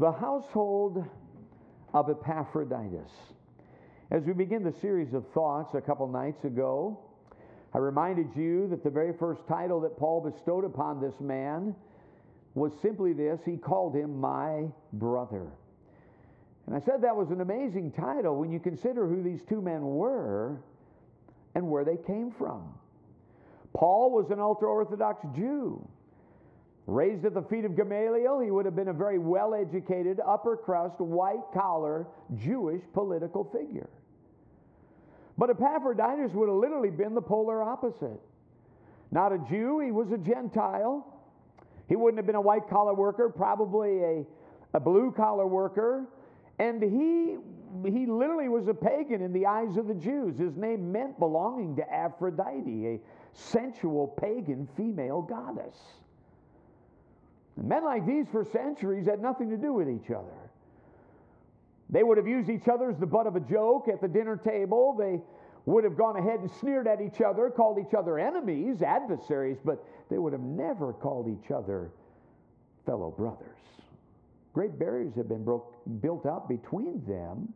the household of Epaphroditus. As we begin the series of thoughts a couple nights ago, I reminded you that the very first title that Paul bestowed upon this man was simply this he called him my brother. And I said that was an amazing title when you consider who these two men were and where they came from. Paul was an ultra Orthodox Jew. Raised at the feet of Gamaliel, he would have been a very well educated, upper crust, white collar Jewish political figure. But Epaphroditus would have literally been the polar opposite. Not a Jew, he was a Gentile. He wouldn't have been a white collar worker, probably a, a blue collar worker. And he, he literally was a pagan in the eyes of the Jews. His name meant belonging to Aphrodite, a sensual pagan female goddess. Men like these for centuries had nothing to do with each other. They would have used each other as the butt of a joke at the dinner table. They would have gone ahead and sneered at each other, called each other enemies, adversaries, but they would have never called each other fellow brothers. Great barriers have been broke, built up between them,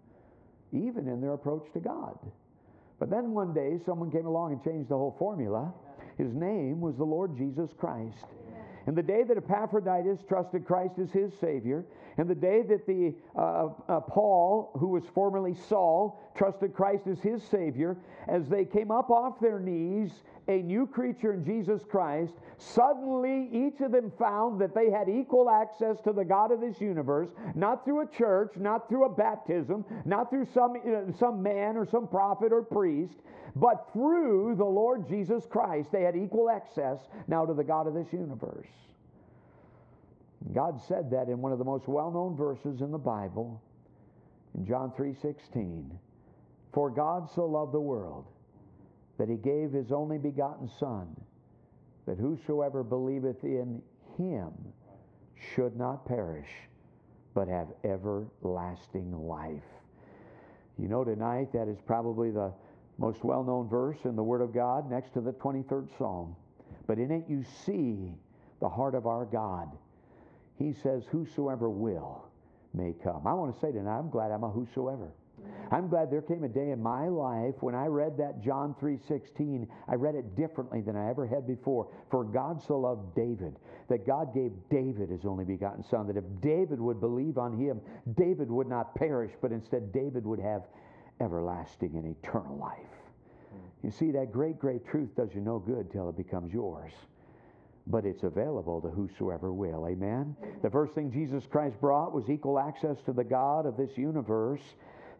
even in their approach to God. But then one day, someone came along and changed the whole formula. His name was the Lord Jesus Christ. And the day that Epaphroditus trusted Christ as his Savior, and the day that the uh, uh, Paul, who was formerly Saul, trusted Christ as his Savior, as they came up off their knees, a new creature in Jesus Christ, suddenly each of them found that they had equal access to the God of this universe, not through a church, not through a baptism, not through some, uh, some man or some prophet or priest, but through the Lord Jesus Christ. They had equal access now to the God of this universe. God said that in one of the most well-known verses in the Bible, in John 3:16. For God so loved the world that he gave his only begotten Son, that whosoever believeth in him should not perish, but have everlasting life. You know, tonight that is probably the most well known verse in the Word of God next to the 23rd Psalm. But in it you see the heart of our God. He says, Whosoever will may come. I want to say tonight, I'm glad I'm a whosoever. I'm glad there came a day in my life when I read that John 3:16, I read it differently than I ever had before. For God so loved David that God gave David his only begotten son that if David would believe on him, David would not perish, but instead David would have everlasting and eternal life. You see that great great truth does you no good till it becomes yours but it's available to whosoever will. Amen? The first thing Jesus Christ brought was equal access to the God of this universe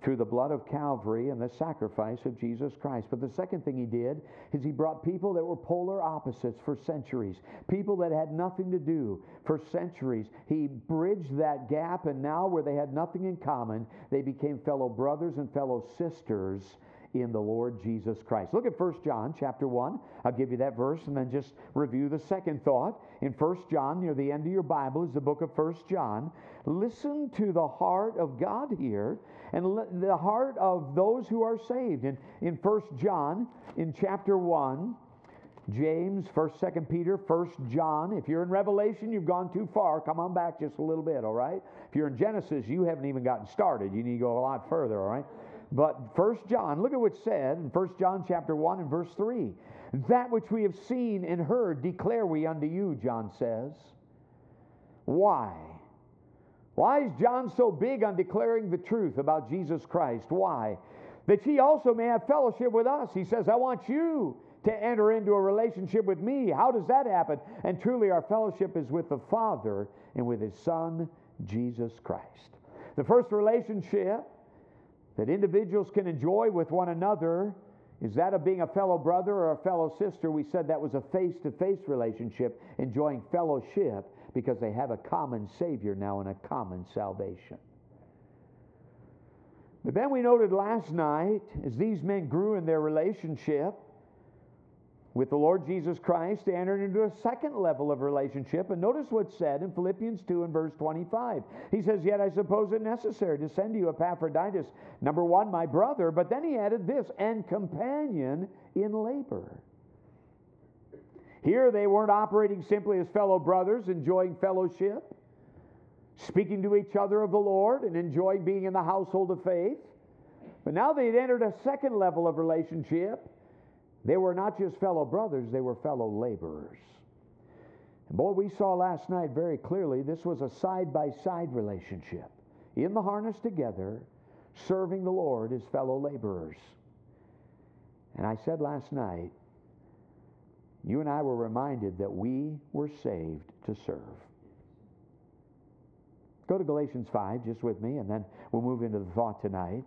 through the blood of Calvary and the sacrifice of Jesus Christ. But the second thing he did is he brought people that were polar opposites for centuries, people that had nothing to do for centuries. He bridged that gap, and now where they had nothing in common, they became fellow brothers and fellow sisters in the Lord Jesus Christ. Look at 1 John chapter 1. I'll give you that verse and then just review the second thought. In 1 John, near the end of your Bible, is the book of 1 John. Listen to the heart of God here and the heart of those who are saved. In, in 1 John, in chapter 1, James, 1st, 2nd Peter, 1st John. If you're in Revelation, you've gone too far. Come on back just a little bit, all right? If you're in Genesis, you haven't even gotten started. You need to go a lot further, all right? But 1 John, look at what's said in 1 John chapter 1 and verse 3. That which we have seen and heard declare we unto you, John says. Why? Why is John so big on declaring the truth about Jesus Christ? Why? That ye also may have fellowship with us. He says, I want you to enter into a relationship with me. How does that happen? And truly, our fellowship is with the Father and with His Son, Jesus Christ. The first relationship that individuals can enjoy with one another is that of being a fellow brother or a fellow sister. We said that was a face to face relationship, enjoying fellowship because they have a common Savior now and a common salvation. But then we noted last night, as these men grew in their relationship with the Lord Jesus Christ, they entered into a second level of relationship. And notice what's said in Philippians 2 and verse 25. He says, Yet I suppose it necessary to send you Epaphroditus, number one, my brother, but then he added this, and companion in labor. Here they weren't operating simply as fellow brothers, enjoying fellowship. speaking to each other of the Lord and enjoying being in the household of faith. But now they'd entered a second level of relationship. They were not just fellow brothers, they were fellow laborers. And boy, we saw last night very clearly this was a side by side relationship. In the harness together, serving the Lord as fellow laborers. And I said last night, you and I were reminded that we were saved to serve. Go to Galatians 5 just with me, and then we'll move into the thought tonight.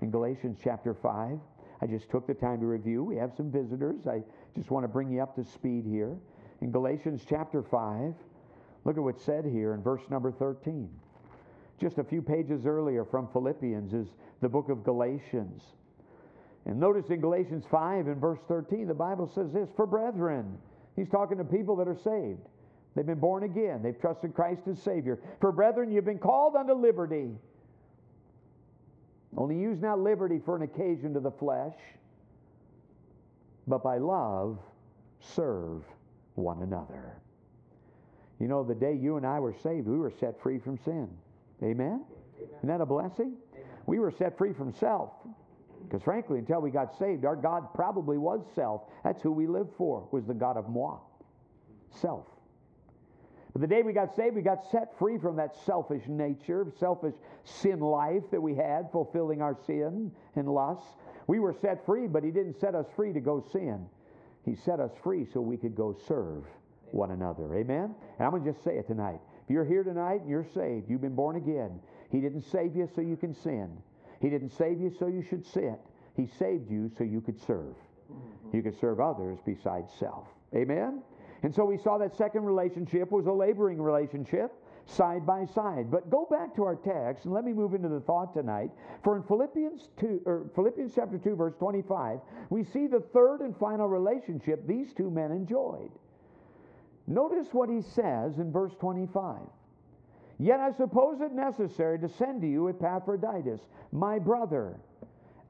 In Galatians chapter 5, I just took the time to review. We have some visitors. I just want to bring you up to speed here. In Galatians chapter 5, look at what's said here in verse number 13. Just a few pages earlier from Philippians is the book of Galatians. And notice in Galatians 5 and verse 13, the Bible says this For brethren, he's talking to people that are saved. They've been born again, they've trusted Christ as Savior. For brethren, you've been called unto liberty. Only use not liberty for an occasion to the flesh, but by love serve one another. You know, the day you and I were saved, we were set free from sin. Amen? Isn't that a blessing? We were set free from self. Because frankly, until we got saved, our God probably was self. That's who we lived for, was the God of moi. Self. But the day we got saved, we got set free from that selfish nature, selfish sin life that we had, fulfilling our sin and lusts. We were set free, but He didn't set us free to go sin. He set us free so we could go serve one another. Amen? And I'm going to just say it tonight. If you're here tonight and you're saved, you've been born again, He didn't save you so you can sin. He didn't save you so you should sit. He saved you so you could serve. You could serve others besides self. Amen? And so we saw that second relationship was a laboring relationship side by side. But go back to our text and let me move into the thought tonight. For in Philippians 2 or Philippians chapter 2 verse 25, we see the third and final relationship these two men enjoyed. Notice what he says in verse 25. Yet I suppose it necessary to send to you Epaphroditus, my brother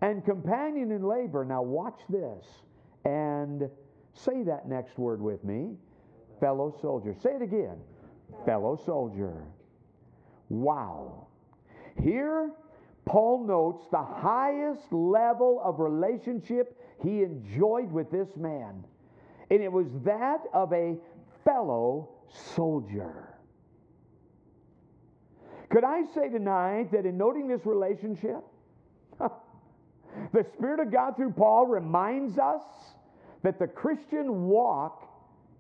and companion in labor. Now, watch this and say that next word with me fellow soldier. Say it again fellow soldier. Wow. Here, Paul notes the highest level of relationship he enjoyed with this man, and it was that of a fellow soldier. Could I say tonight that in noting this relationship, the Spirit of God through Paul reminds us that the Christian walk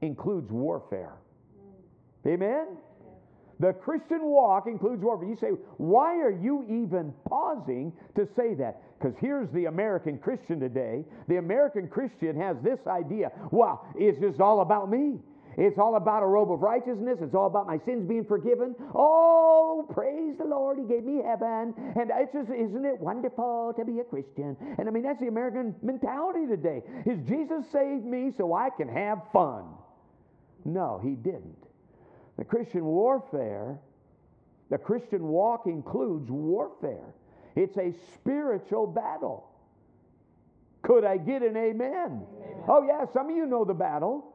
includes warfare. Amen? The Christian walk includes warfare. You say, why are you even pausing to say that? Because here's the American Christian today. The American Christian has this idea well, it's just all about me. It's all about a robe of righteousness. It's all about my sins being forgiven. Oh, praise the Lord, He gave me heaven. And it's just, isn't it wonderful to be a Christian? And I mean, that's the American mentality today. Is Jesus saved me so I can have fun? No, He didn't. The Christian warfare, the Christian walk includes warfare. It's a spiritual battle. Could I get an amen? amen? Oh, yeah, some of you know the battle.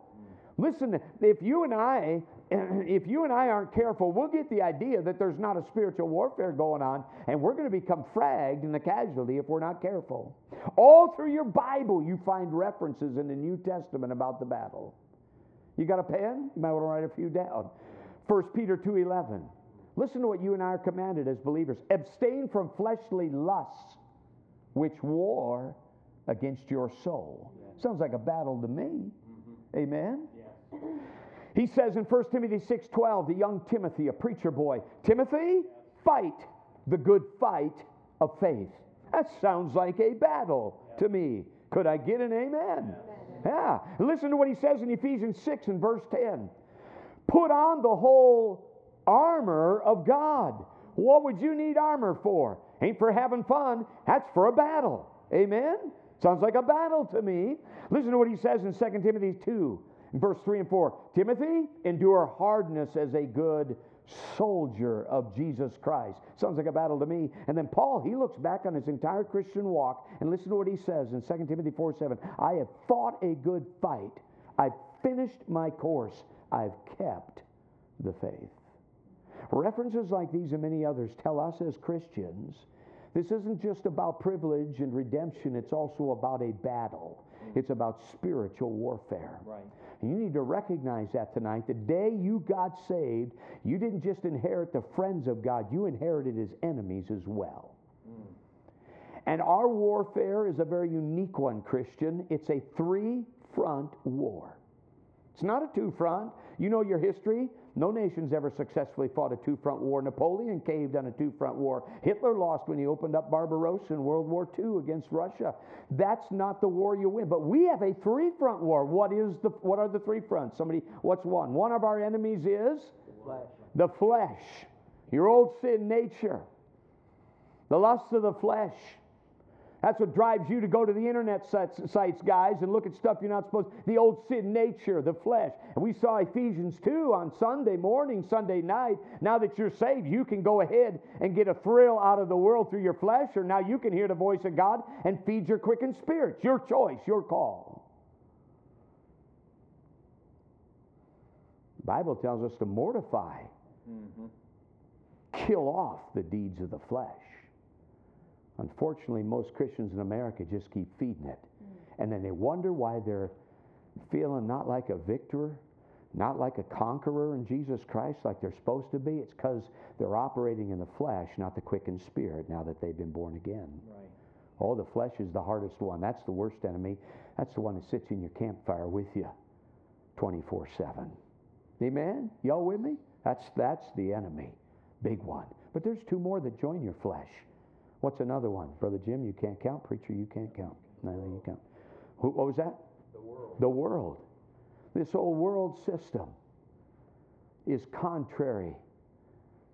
Listen, if you and I if you and I aren't careful, we'll get the idea that there's not a spiritual warfare going on, and we're going to become fragged in the casualty if we're not careful. All through your Bible, you find references in the New Testament about the battle. You got a pen? You might want to write a few down. 1 Peter 2.11. Listen to what you and I are commanded as believers. Abstain from fleshly lusts, which war against your soul. Sounds like a battle to me. Mm-hmm. Amen? He says in 1 Timothy 6:12 to young Timothy, a preacher boy, Timothy, fight the good fight of faith. That sounds like a battle to me. Could I get an amen? Yeah. Listen to what he says in Ephesians 6 and verse 10. Put on the whole armor of God. What would you need armor for? Ain't for having fun. That's for a battle. Amen? Sounds like a battle to me. Listen to what he says in 2 Timothy 2 verse 3 and 4 Timothy, endure hardness as a good soldier of Jesus Christ. Sounds like a battle to me. And then Paul, he looks back on his entire Christian walk and listen to what he says in 2 Timothy 4 7. I have fought a good fight. I've finished my course. I've kept the faith. References like these and many others tell us as Christians this isn't just about privilege and redemption, it's also about a battle. It's about spiritual warfare. Right. And you need to recognize that tonight. The day you got saved, you didn't just inherit the friends of God, you inherited his enemies as well. Mm. And our warfare is a very unique one, Christian. It's a three front war. It's not a two front. You know your history. No nation's ever successfully fought a two front war. Napoleon caved on a two front war. Hitler lost when he opened up Barbarossa in World War II against Russia. That's not the war you win. But we have a three front war. What, is the, what are the three fronts? Somebody, what's one? One of our enemies is flesh. The flesh. Your old sin nature. The lust of the flesh. That's what drives you to go to the internet sites, guys, and look at stuff you're not supposed to. The old sin nature, the flesh. And we saw Ephesians 2 on Sunday morning, Sunday night. Now that you're saved, you can go ahead and get a thrill out of the world through your flesh, or now you can hear the voice of God and feed your quickened spirits. Your choice, your call. The Bible tells us to mortify, mm-hmm. kill off the deeds of the flesh. Unfortunately, most Christians in America just keep feeding it. Mm. And then they wonder why they're feeling not like a victor, not like a conqueror in Jesus Christ like they're supposed to be. It's because they're operating in the flesh, not the quickened spirit, now that they've been born again. Right. Oh, the flesh is the hardest one. That's the worst enemy. That's the one that sits in your campfire with you 24 7. Amen? Y'all with me? That's, that's the enemy. Big one. But there's two more that join your flesh. What's another one? Brother Jim, you can't count. Preacher, you can't count. No, you can't. Who, what was that? The world. The world. This whole world system is contrary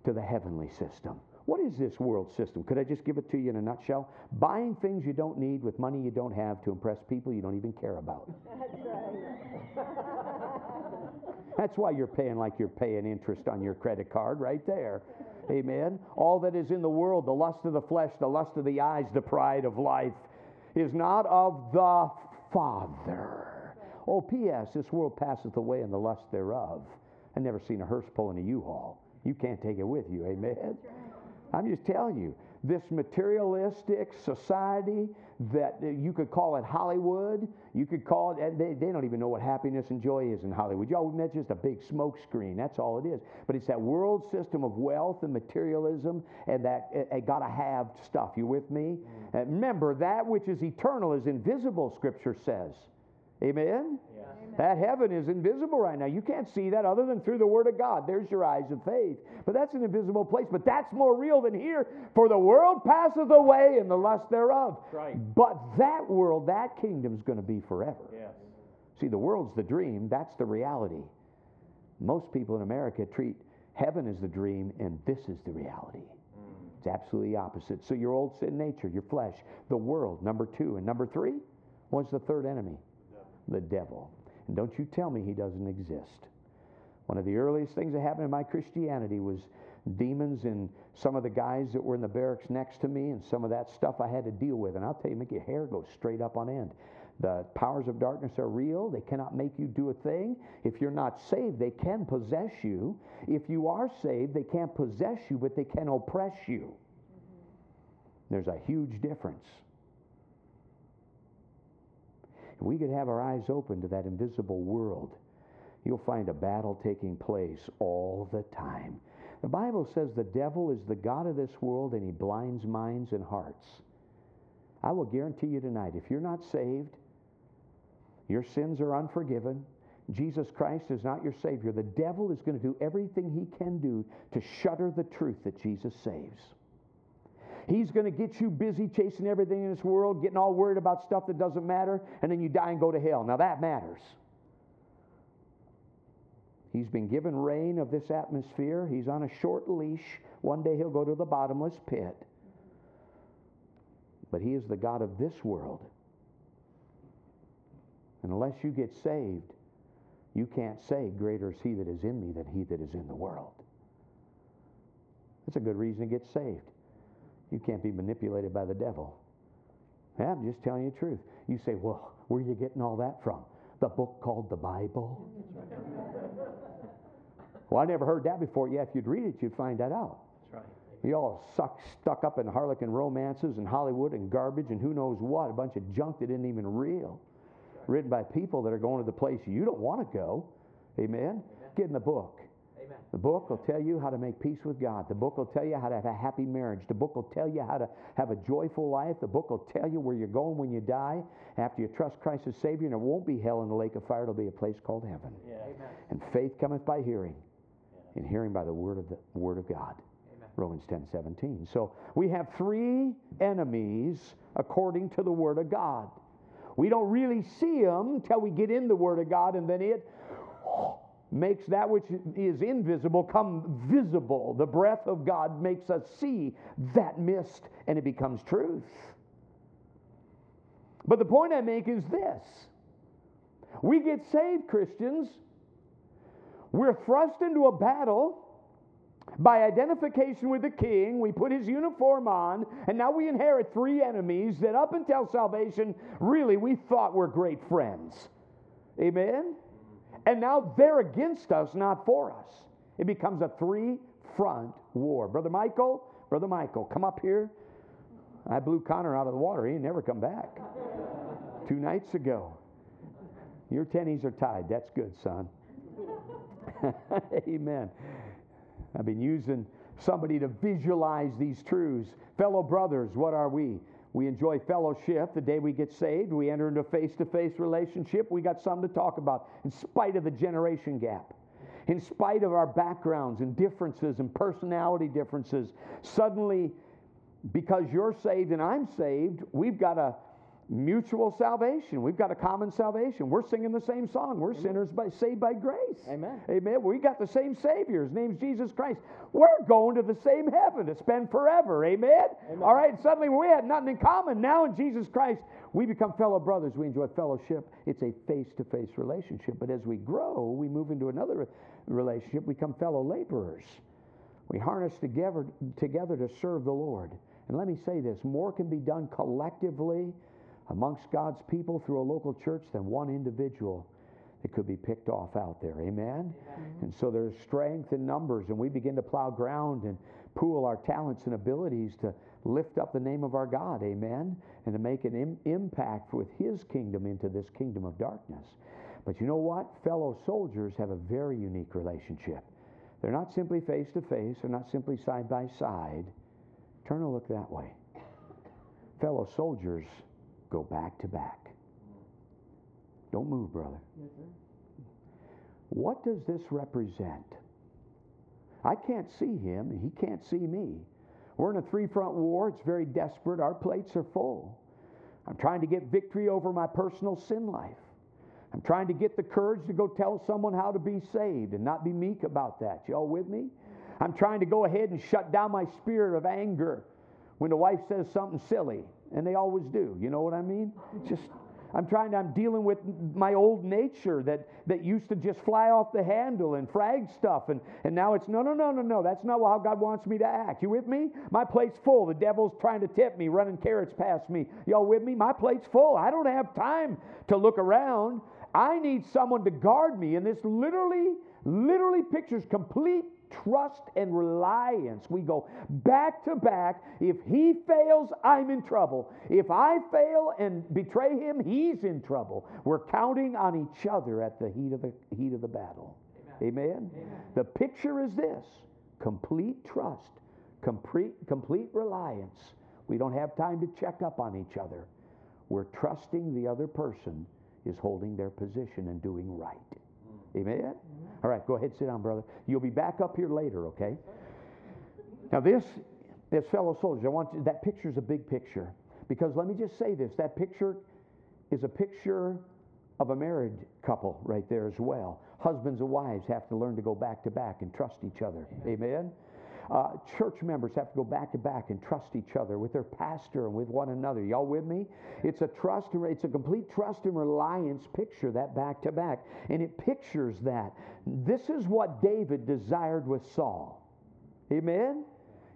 to the heavenly system. What is this world system? Could I just give it to you in a nutshell? Buying things you don't need with money you don't have to impress people you don't even care about. That's right. That's why you're paying like you're paying interest on your credit card right there. Amen. All that is in the world, the lust of the flesh, the lust of the eyes, the pride of life, is not of the Father. Oh, P.S., this world passeth away and the lust thereof. I never seen a hearse pulling a U-Haul. You can't take it with you. Amen. I'm just telling you, this materialistic society that you could call it Hollywood, you could call it, they, they don't even know what happiness and joy is in Hollywood. Y'all, that's just a big smoke screen. That's all it is. But it's that world system of wealth and materialism and that uh, gotta have stuff. You with me? Mm. Uh, remember, that which is eternal is invisible, Scripture says. Amen? That heaven is invisible right now. You can't see that other than through the Word of God. There's your eyes of faith. But that's an invisible place. But that's more real than here. For the world passeth away and the lust thereof. Right. But that world, that kingdom is going to be forever. Yes. See, the world's the dream. That's the reality. Most people in America treat heaven as the dream, and this is the reality. Mm. It's absolutely opposite. So your old sin nature, your flesh, the world, number two. And number three, what's the third enemy? The devil. And don't you tell me he doesn't exist. One of the earliest things that happened in my Christianity was demons and some of the guys that were in the barracks next to me and some of that stuff I had to deal with. And I'll tell you, make your hair go straight up on end. The powers of darkness are real. They cannot make you do a thing. If you're not saved, they can possess you. If you are saved, they can't possess you, but they can oppress you. Mm-hmm. There's a huge difference we could have our eyes open to that invisible world, you'll find a battle taking place all the time. The Bible says the devil is the God of this world and he blinds minds and hearts. I will guarantee you tonight, if you're not saved, your sins are unforgiven, Jesus Christ is not your Savior, the devil is going to do everything he can do to shutter the truth that Jesus saves. He's going to get you busy chasing everything in this world, getting all worried about stuff that doesn't matter, and then you die and go to hell. Now that matters. He's been given reign of this atmosphere. He's on a short leash. One day he'll go to the bottomless pit. But he is the God of this world. And unless you get saved, you can't say, Greater is he that is in me than he that is in the world. That's a good reason to get saved. You can't be manipulated by the devil. Yeah, I'm just telling you the truth. You say, well, where are you getting all that from? The book called the Bible? Well, I never heard that before. Yeah, if you'd read it, you'd find that out. That's right. You all suck, stuck up in harlequin romances and Hollywood and garbage and who knows what, a bunch of junk that isn't even real, written by people that are going to the place you don't want to go. Amen? Amen. Get in the book. Amen. The book will tell you how to make peace with God. The book will tell you how to have a happy marriage. The book will tell you how to have a joyful life. The book will tell you where you're going when you die after you trust Christ as Savior. And it won't be hell in the lake of fire, it'll be a place called heaven. Yeah. Amen. And faith cometh by hearing, and hearing by the word of the word of God. Romans 10 17. So we have three enemies according to the Word of God. We don't really see them until we get in the Word of God, and then it makes that which is invisible come visible. The breath of God makes us see that mist, and it becomes truth. But the point I make is this we get saved, Christians. We're thrust into a battle by identification with the king, we put his uniform on, and now we inherit three enemies that up until salvation, really, we thought were great friends. Amen? And now they're against us, not for us. It becomes a three front war. Brother Michael, Brother Michael, come up here. I blew Connor out of the water. He never come back. Two nights ago. Your tennies are tied. That's good, son. Amen. I've been using somebody to visualize these truths. Fellow brothers, what are we? We enjoy fellowship the day we get saved. We enter into a face to face relationship. We got something to talk about in spite of the generation gap. In spite of our backgrounds and differences and personality differences, suddenly, because you're saved and I'm saved, we've got a mutual salvation. We've got a common salvation. We're singing the same song. We're Amen. sinners by, saved by grace. Amen. Amen. We got the same Savior. His name's Jesus Christ. We're going to the same heaven to spend forever. Amen. Amen. All right. Suddenly we had nothing in common. Now in Jesus Christ, we become fellow brothers. We enjoy fellowship. It's a face-to-face relationship. But as we grow, we move into another relationship. We become fellow laborers. We harness together together to serve the Lord. And let me say this: more can be done collectively amongst God's people through a local church than one individual that could be picked off out there. Amen? Amen? And so there's strength in numbers, and we begin to plow ground and pool our talents and abilities to lift up the name of our God. Amen? And to make an Im- impact with His kingdom into this kingdom of darkness. But you know what? Fellow soldiers have a very unique relationship. They're not simply face to face, they're not simply side by side. Turn a look that way. Fellow soldiers go back to back. Don't move, brother. What does this represent? I can't see him, and he can't see me. We're in a three front war. It's very desperate. Our plates are full. I'm trying to get victory over my personal sin life. I'm trying to get the courage to go tell someone how to be saved and not be meek about that. Y'all with me? I'm trying to go ahead and shut down my spirit of anger when the wife says something silly and they always do. You know what I mean? Just I'm trying to, I'm dealing with my old nature that, that used to just fly off the handle and frag stuff. And, and now it's no, no, no, no, no. That's not how God wants me to act. You with me? My plate's full. The devil's trying to tip me, running carrots past me. Y'all with me? My plate's full. I don't have time to look around. I need someone to guard me. And this literally, literally pictures complete trust and reliance. We go back to back. If he fails, I'm in trouble. If I fail and betray him, he's in trouble. We're counting on each other at the heat of the heat of the battle. Amen. Amen? Amen. The picture is this: complete trust, complete complete reliance. We don't have time to check up on each other. We're trusting the other person is holding their position and doing right. Mm. Amen? All right, go ahead, sit down, brother. You'll be back up here later, okay? Now, this, as fellow soldiers, I want you, that picture is a big picture. Because let me just say this that picture is a picture of a married couple right there as well. Husbands and wives have to learn to go back to back and trust each other. Amen? Amen? Uh, church members have to go back to back and trust each other with their pastor and with one another. Y'all with me? It's a trust, it's a complete trust and reliance picture, that back to back. And it pictures that. This is what David desired with Saul. Amen?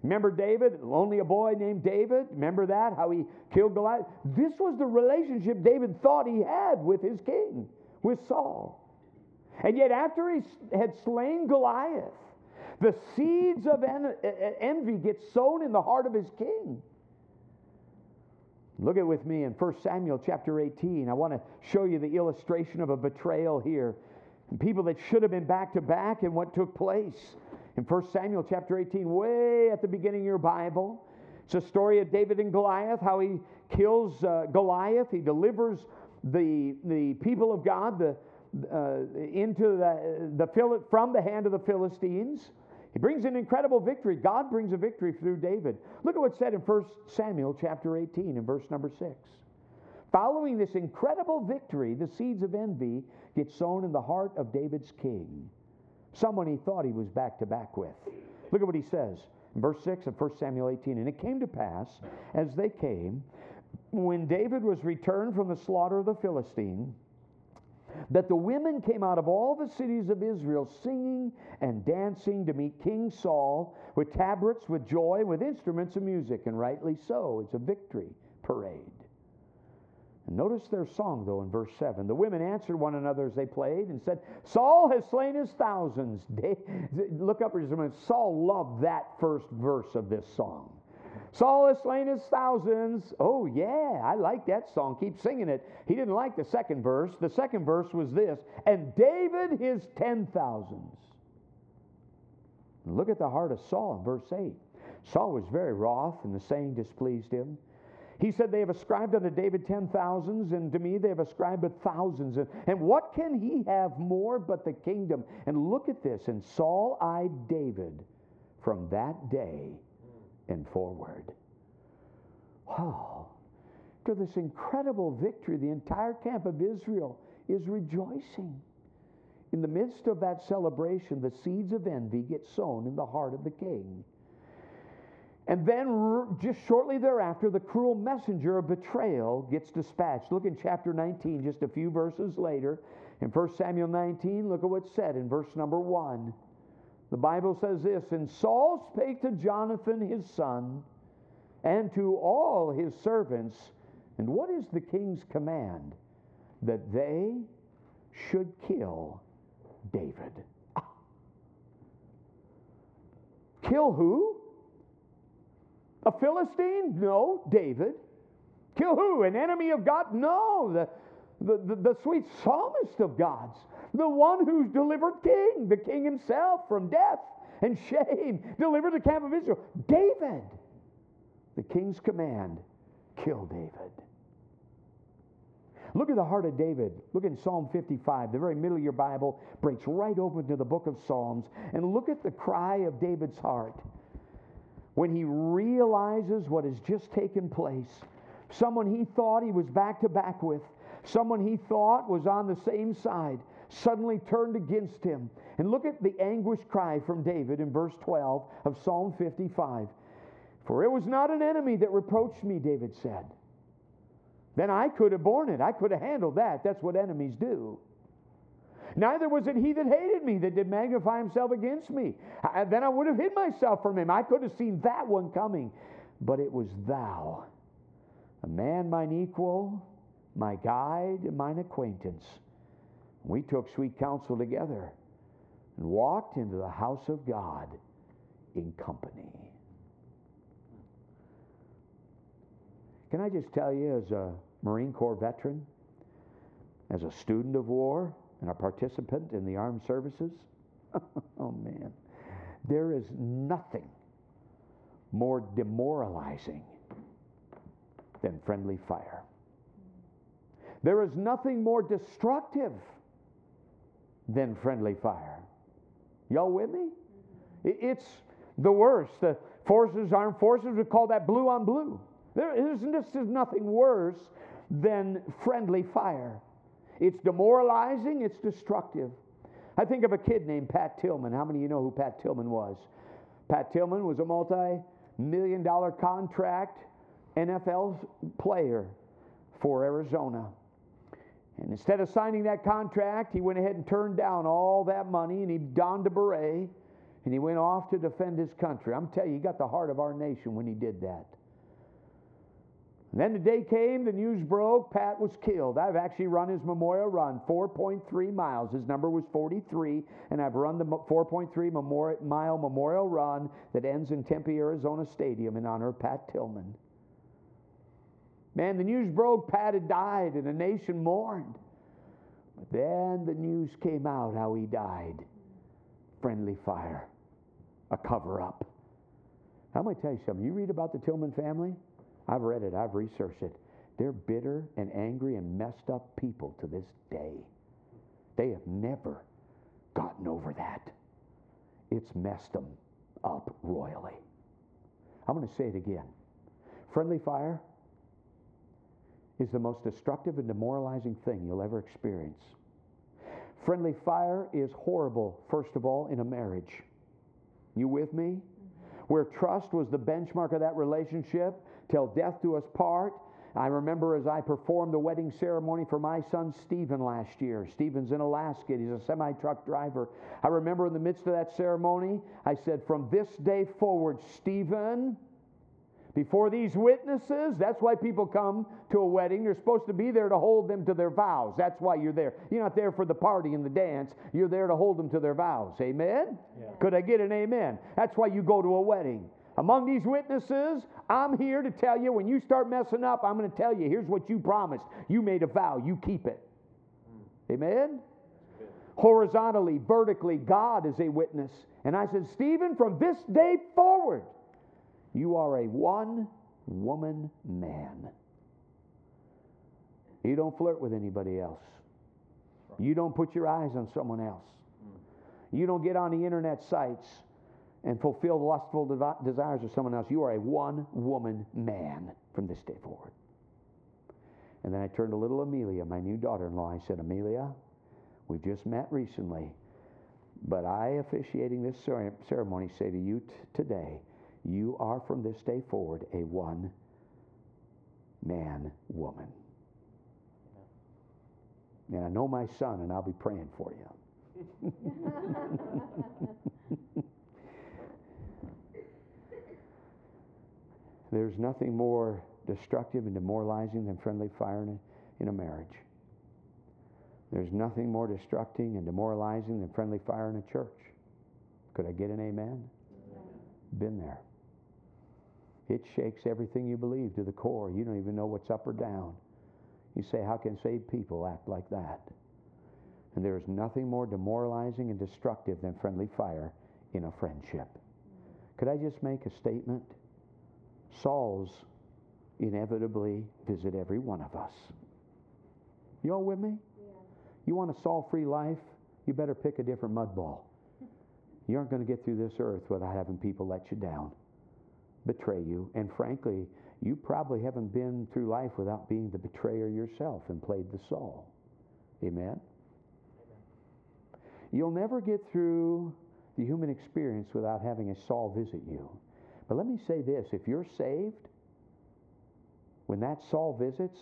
Remember David, only a boy named David? Remember that? How he killed Goliath? This was the relationship David thought he had with his king, with Saul. And yet, after he had slain Goliath, the seeds of en- envy get sown in the heart of his king. Look at with me in 1 Samuel chapter 18. I want to show you the illustration of a betrayal here. People that should have been back to back and what took place. In 1 Samuel chapter 18, way at the beginning of your Bible, it's a story of David and Goliath, how he kills uh, Goliath. He delivers the, the people of God the, uh, into the, the from the hand of the Philistines. He brings an incredible victory. God brings a victory through David. Look at what's said in 1 Samuel chapter 18 and verse number 6. Following this incredible victory, the seeds of envy get sown in the heart of David's king, someone he thought he was back to back with. Look at what he says in verse 6 of 1 Samuel 18. And it came to pass, as they came, when David was returned from the slaughter of the Philistine, that the women came out of all the cities of Israel singing and dancing to meet King Saul with tabrets, with joy, with instruments of music, and rightly so. It's a victory parade. And notice their song, though, in verse 7. The women answered one another as they played and said, Saul has slain his thousands. Look up for just a minute. Saul loved that first verse of this song. Saul has slain his thousands. Oh, yeah, I like that song. Keep singing it. He didn't like the second verse. The second verse was this And David his ten thousands. Look at the heart of Saul in verse 8. Saul was very wroth, and the saying displeased him. He said, They have ascribed unto David ten thousands, and to me they have ascribed but thousands. And, and what can he have more but the kingdom? And look at this. And Saul eyed David from that day and forward. Wow. After this incredible victory, the entire camp of Israel is rejoicing. In the midst of that celebration, the seeds of envy get sown in the heart of the king. And then, just shortly thereafter, the cruel messenger of betrayal gets dispatched. Look in chapter 19, just a few verses later. In 1 Samuel 19, look at what's said in verse number 1. The Bible says this And Saul spake to Jonathan his son and to all his servants. And what is the king's command? That they should kill David. Kill who? A Philistine? No, David. Kill who? An enemy of God? No, the, the, the, the sweet psalmist of God's the one who's delivered king, the king himself from death and shame, delivered the camp of Israel. David, the king's command, kill David. Look at the heart of David. Look in Psalm 55. The very middle of your Bible breaks right open to the book of Psalms. And look at the cry of David's heart when he realizes what has just taken place. Someone he thought he was back to back with, someone he thought was on the same side, suddenly turned against him. And look at the anguish cry from David in verse 12 of Psalm 55. For it was not an enemy that reproached me, David said. Then I could have borne it. I could have handled that. That's what enemies do. Neither was it he that hated me that did magnify himself against me. I, then I would have hid myself from him. I could have seen that one coming. But it was thou, a man mine equal, my guide, and mine acquaintance we took sweet counsel together and walked into the house of God in company. Can I just tell you, as a Marine Corps veteran, as a student of war, and a participant in the armed services, oh man, there is nothing more demoralizing than friendly fire. There is nothing more destructive than friendly fire. Y'all with me? It's the worst. The forces, armed forces, would call that blue on blue. There is, this is nothing worse than friendly fire. It's demoralizing, it's destructive. I think of a kid named Pat Tillman. How many of you know who Pat Tillman was? Pat Tillman was a multi million dollar contract NFL player for Arizona. And instead of signing that contract, he went ahead and turned down all that money and he donned a beret and he went off to defend his country. I'm telling you, he got the heart of our nation when he did that. And then the day came, the news broke, Pat was killed. I've actually run his memorial run, 4.3 miles. His number was 43, and I've run the 4.3 mile memorial run that ends in Tempe, Arizona Stadium in honor of Pat Tillman. Man, the news broke, Pat had died, and the nation mourned. But then the news came out how he died. Friendly fire, a cover up. I'm going to tell you something. You read about the Tillman family? I've read it, I've researched it. They're bitter and angry and messed up people to this day. They have never gotten over that. It's messed them up royally. I'm going to say it again. Friendly fire is the most destructive and demoralizing thing you'll ever experience. Friendly fire is horrible, first of all, in a marriage. You with me? Mm-hmm. Where trust was the benchmark of that relationship, till death do us part. I remember as I performed the wedding ceremony for my son Stephen last year. Stephen's in Alaska. He's a semi truck driver. I remember in the midst of that ceremony, I said, From this day forward, Stephen, before these witnesses, that's why people come to a wedding. You're supposed to be there to hold them to their vows. That's why you're there. You're not there for the party and the dance. You're there to hold them to their vows. Amen? Yeah. Could I get an amen? That's why you go to a wedding. Among these witnesses, I'm here to tell you when you start messing up, I'm going to tell you here's what you promised. You made a vow, you keep it. Hmm. Amen? Horizontally, vertically, God is a witness. And I said, Stephen, from this day forward, you are a one woman man. You don't flirt with anybody else. You don't put your eyes on someone else. You don't get on the internet sites and fulfill the lustful desires of someone else. You are a one woman man from this day forward. And then I turned to little Amelia, my new daughter in law. I said, Amelia, we've just met recently, but I, officiating this ceremony, say to you t- today, you are from this day forward a one man woman. And I know my son, and I'll be praying for you. There's nothing more destructive and demoralizing than friendly fire in a, in a marriage. There's nothing more destructing and demoralizing than friendly fire in a church. Could I get an amen? Been there. It shakes everything you believe to the core. You don't even know what's up or down. You say, How can saved people act like that? And there is nothing more demoralizing and destructive than friendly fire in a friendship. Could I just make a statement? Saul's inevitably visit every one of us. You all with me? Yeah. You want a Saul free life? You better pick a different mud ball. You aren't going to get through this earth without having people let you down, betray you, and frankly, you probably haven't been through life without being the betrayer yourself and played the Saul. Amen? You'll never get through the human experience without having a Saul visit you. But let me say this if you're saved, when that Saul visits,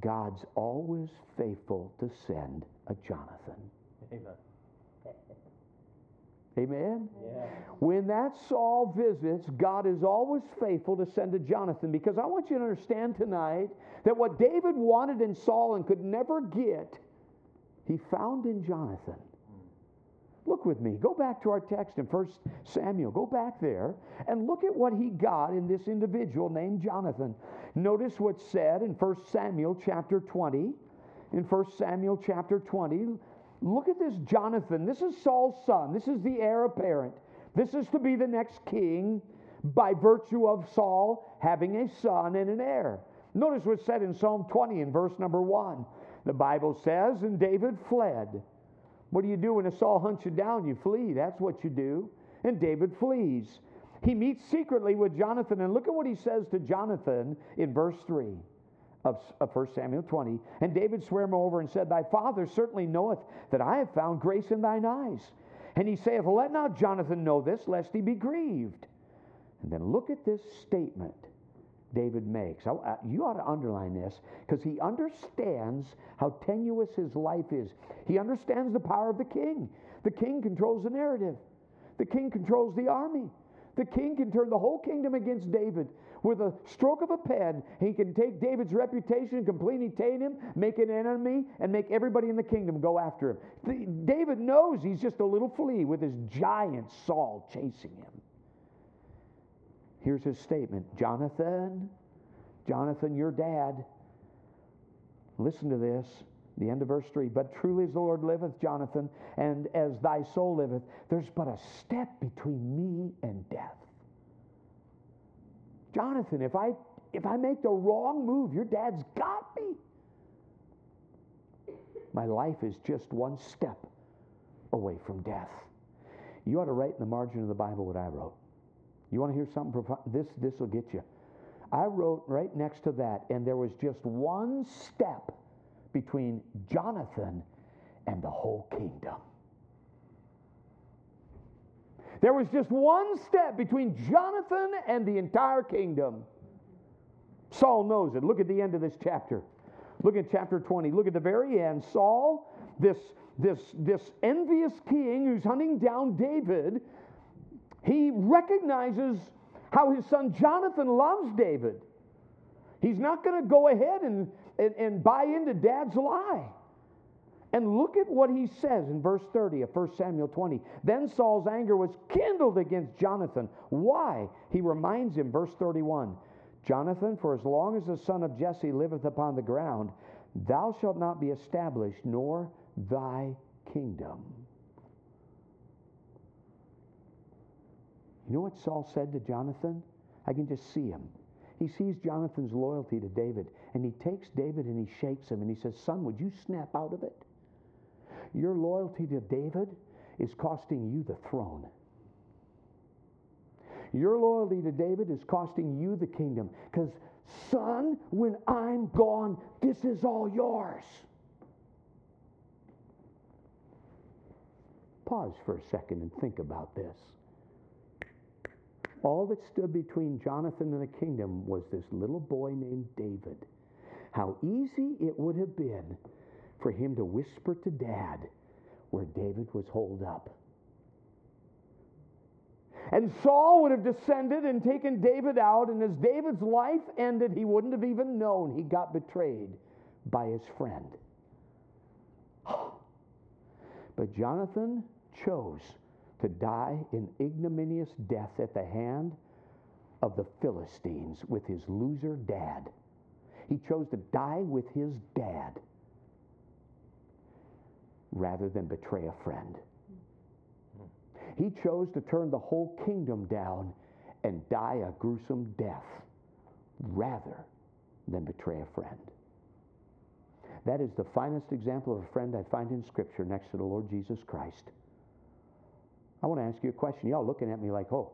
God's always faithful to send a Jonathan. Amen. Amen? Yeah. When that Saul visits, God is always faithful to send a Jonathan because I want you to understand tonight that what David wanted in Saul and could never get, he found in Jonathan. Look with me. Go back to our text in 1 Samuel. Go back there and look at what he got in this individual named Jonathan. Notice what's said in 1 Samuel chapter 20. In 1 Samuel chapter 20, look at this Jonathan. This is Saul's son. This is the heir apparent. This is to be the next king by virtue of Saul having a son and an heir. Notice what's said in Psalm 20 in verse number 1. The Bible says, And David fled what do you do when a Saul hunts you down? You flee. That's what you do. And David flees. He meets secretly with Jonathan, and look at what he says to Jonathan in verse 3 of, of 1 Samuel 20. And David sware over and said, Thy father certainly knoweth that I have found grace in thine eyes. And he saith, Let not Jonathan know this, lest he be grieved. And then look at this statement David makes. I, you ought to underline this because he understands how tenuous his life is. He understands the power of the king. The king controls the narrative, the king controls the army. The king can turn the whole kingdom against David. With a stroke of a pen, he can take David's reputation, completely taint him, make an enemy, and make everybody in the kingdom go after him. David knows he's just a little flea with his giant Saul chasing him. Here's his statement Jonathan, Jonathan, your dad. Listen to this. The end of verse 3 But truly as the Lord liveth, Jonathan, and as thy soul liveth, there's but a step between me and death. Jonathan, if I if I make the wrong move, your dad's got me. My life is just one step away from death. You ought to write in the margin of the Bible what I wrote. You want to hear something profound? This this will get you. I wrote right next to that, and there was just one step between Jonathan and the whole kingdom. There was just one step between Jonathan and the entire kingdom. Saul knows it. Look at the end of this chapter. Look at chapter 20. Look at the very end. Saul, this, this, this envious king who's hunting down David, he recognizes how his son Jonathan loves David. He's not going to go ahead and, and, and buy into dad's lie. And look at what he says in verse 30 of 1 Samuel 20. Then Saul's anger was kindled against Jonathan. Why? He reminds him, verse 31 Jonathan, for as long as the son of Jesse liveth upon the ground, thou shalt not be established, nor thy kingdom. You know what Saul said to Jonathan? I can just see him. He sees Jonathan's loyalty to David, and he takes David and he shakes him and he says, Son, would you snap out of it? Your loyalty to David is costing you the throne. Your loyalty to David is costing you the kingdom. Because, son, when I'm gone, this is all yours. Pause for a second and think about this. All that stood between Jonathan and the kingdom was this little boy named David. How easy it would have been for him to whisper to dad where David was holed up. And Saul would have descended and taken David out, and as David's life ended, he wouldn't have even known he got betrayed by his friend. But Jonathan chose to die in ignominious death at the hand of the Philistines with his loser dad. He chose to die with his dad rather than betray a friend. He chose to turn the whole kingdom down and die a gruesome death rather than betray a friend. That is the finest example of a friend I find in Scripture next to the Lord Jesus Christ. I want to ask you a question. Y'all looking at me like, oh,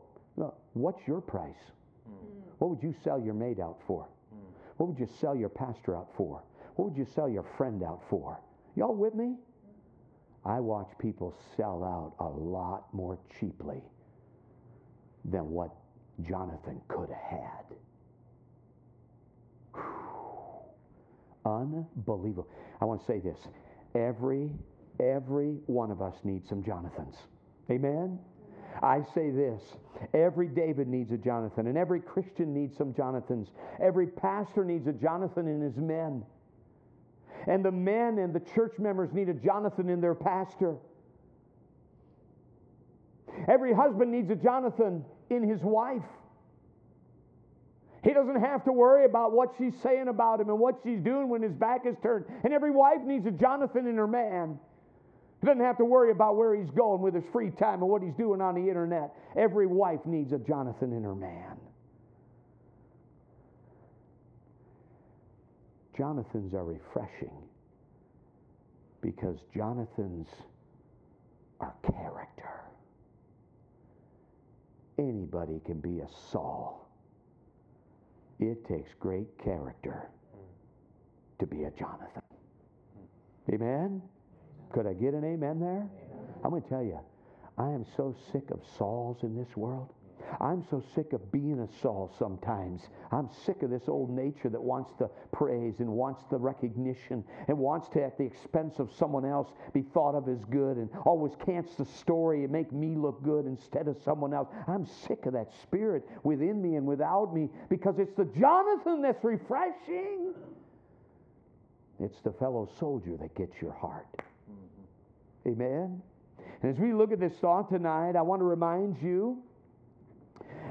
what's your price? Mm. What would you sell your maid out for? Mm. What would you sell your pastor out for? What would you sell your friend out for? Y'all with me? I watch people sell out a lot more cheaply than what Jonathan could have had. Unbelievable. I want to say this. Every every one of us needs some Jonathans. Amen. I say this every David needs a Jonathan, and every Christian needs some Jonathans. Every pastor needs a Jonathan in his men. And the men and the church members need a Jonathan in their pastor. Every husband needs a Jonathan in his wife. He doesn't have to worry about what she's saying about him and what she's doing when his back is turned. And every wife needs a Jonathan in her man. He doesn't have to worry about where he's going with his free time and what he's doing on the internet. Every wife needs a Jonathan in her man. Jonathans are refreshing because Jonathans are character. Anybody can be a Saul. It takes great character to be a Jonathan. Amen? Could I get an amen there? I'm going to tell you, I am so sick of Sauls in this world. I'm so sick of being a Saul sometimes. I'm sick of this old nature that wants the praise and wants the recognition and wants to, at the expense of someone else, be thought of as good and always cants the story and make me look good instead of someone else. I'm sick of that spirit within me and without me because it's the Jonathan that's refreshing. It's the fellow soldier that gets your heart. Mm-hmm. Amen. And as we look at this thought tonight, I want to remind you,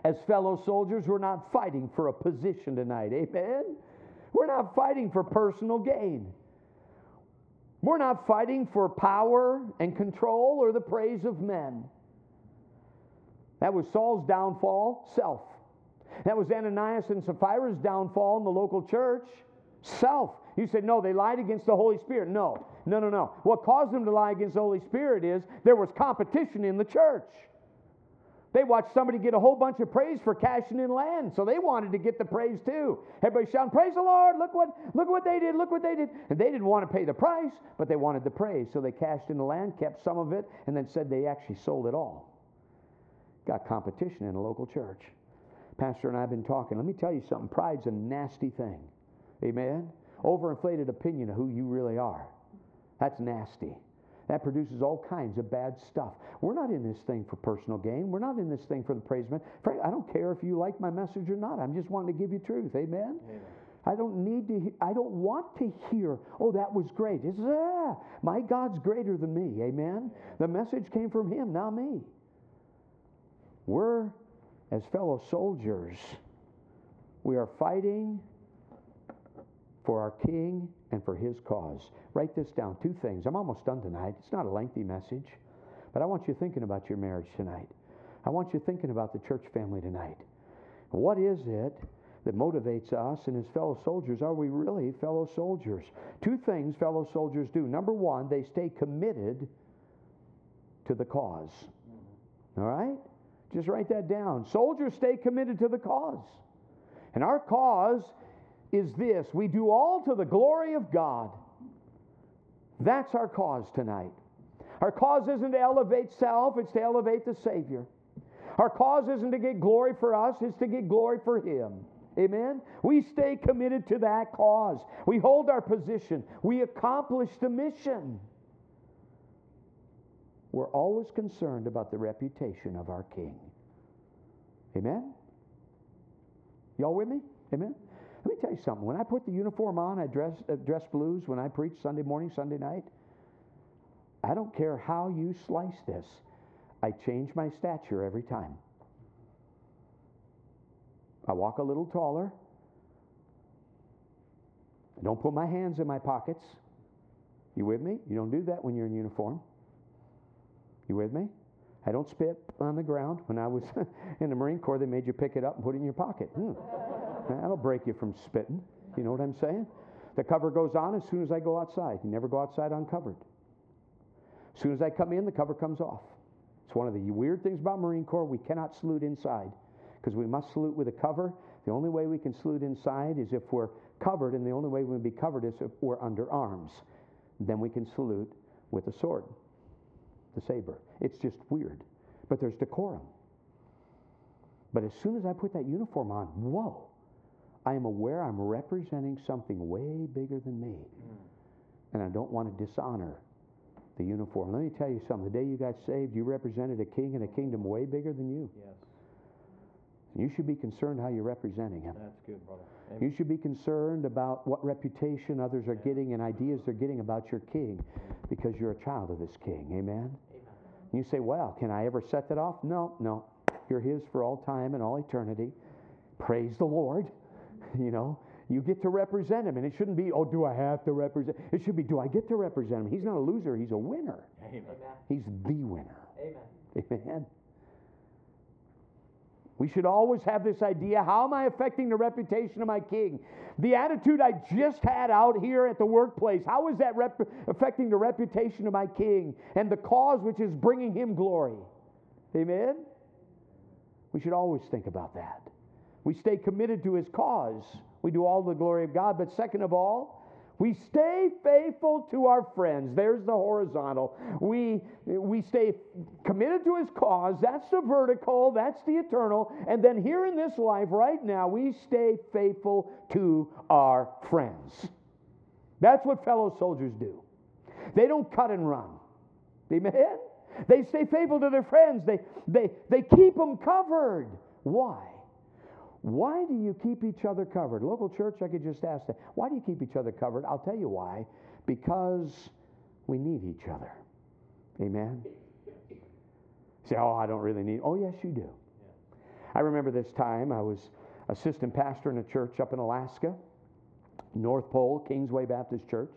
as fellow soldiers, we're not fighting for a position tonight. Amen? We're not fighting for personal gain. We're not fighting for power and control or the praise of men. That was Saul's downfall, self. That was Ananias and Sapphira's downfall in the local church, self. You said, no, they lied against the Holy Spirit. No, no, no, no. What caused them to lie against the Holy Spirit is there was competition in the church. They watched somebody get a whole bunch of praise for cashing in land, so they wanted to get the praise too. Everybody shouting, "Praise the Lord! Look what, look what they did! Look what they did!" And they didn't want to pay the price, but they wanted the praise, so they cashed in the land, kept some of it, and then said they actually sold it all. Got competition in a local church. Pastor and I have been talking. Let me tell you something. Pride's a nasty thing. Amen overinflated opinion of who you really are. That's nasty. That produces all kinds of bad stuff. We're not in this thing for personal gain. We're not in this thing for the praise man. Frank, I don't care if you like my message or not. I'm just wanting to give you truth. Amen? Amen. I don't need to, I don't want to hear, oh, that was great. It's, ah, my God's greater than me. Amen? The message came from Him, not me. We're, as fellow soldiers, we are fighting for our King and for his cause. Write this down two things. I'm almost done tonight. It's not a lengthy message, but I want you thinking about your marriage tonight. I want you thinking about the church family tonight. What is it that motivates us and as fellow soldiers? Are we really fellow soldiers? Two things fellow soldiers do. Number one, they stay committed to the cause. All right? Just write that down. Soldiers stay committed to the cause. And our cause is this we do all to the glory of God. That's our cause tonight. Our cause isn't to elevate self, it's to elevate the Savior. Our cause isn't to get glory for us, it's to get glory for Him. Amen? We stay committed to that cause. We hold our position. We accomplish the mission. We're always concerned about the reputation of our King. Amen? Y'all with me? Amen? Let me tell you something. When I put the uniform on, I dress, uh, dress blues when I preach Sunday morning, Sunday night. I don't care how you slice this. I change my stature every time. I walk a little taller. I don't put my hands in my pockets. You with me? You don't do that when you're in uniform. You with me? I don't spit on the ground. When I was in the Marine Corps, they made you pick it up and put it in your pocket. Hmm. That'll break you from spitting. You know what I'm saying? The cover goes on as soon as I go outside. You never go outside uncovered. As soon as I come in, the cover comes off. It's one of the weird things about Marine Corps. We cannot salute inside because we must salute with a cover. The only way we can salute inside is if we're covered, and the only way we can be covered is if we're under arms. Then we can salute with a sword, the saber. It's just weird, but there's decorum. But as soon as I put that uniform on, whoa, I am aware I'm representing something way bigger than me. Mm. And I don't want to dishonor the uniform. Let me tell you something. The day you got saved, you represented a king and a kingdom way bigger than you. Yes. You should be concerned how you're representing him. That's good, brother. Amen. You should be concerned about what reputation others are getting and ideas they're getting about your king because you're a child of this king. Amen? Amen. You say, well, can I ever set that off? No, no. You're his for all time and all eternity. Praise the Lord. You know, you get to represent him. And it shouldn't be, oh, do I have to represent? It should be, do I get to represent him? He's not a loser, he's a winner. Amen. He's the winner. Amen. Amen. We should always have this idea how am I affecting the reputation of my king? The attitude I just had out here at the workplace, how is that rep- affecting the reputation of my king and the cause which is bringing him glory? Amen? We should always think about that. We stay committed to his cause. We do all the glory of God. But second of all, We stay faithful to our friends. There's the horizontal. We, we stay committed to his cause. That's the vertical. That's the eternal. And then here in this life, right now, we stay faithful to our friends. That's what fellow soldiers do. They don't cut and run. Amen? They stay faithful to their friends. They, they, they keep them covered. Why? Why do you keep each other covered? Local church, I could just ask that. Why do you keep each other covered? I'll tell you why. Because we need each other. Amen? say, oh, I don't really need. Oh, yes, you do. I remember this time I was assistant pastor in a church up in Alaska, North Pole, Kingsway Baptist Church.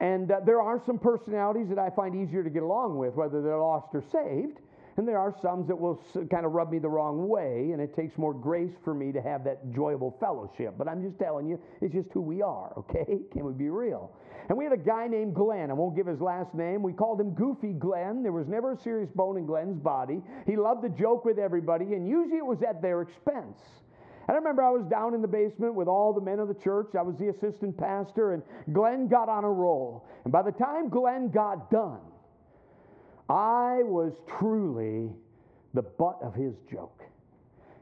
And uh, there are some personalities that I find easier to get along with, whether they're lost or saved. And there are some that will kind of rub me the wrong way, and it takes more grace for me to have that enjoyable fellowship. But I'm just telling you, it's just who we are, okay? Can we be real? And we had a guy named Glenn. I won't give his last name. We called him Goofy Glenn. There was never a serious bone in Glenn's body. He loved to joke with everybody, and usually it was at their expense. And I remember I was down in the basement with all the men of the church. I was the assistant pastor, and Glenn got on a roll. And by the time Glenn got done, I was truly the butt of his joke.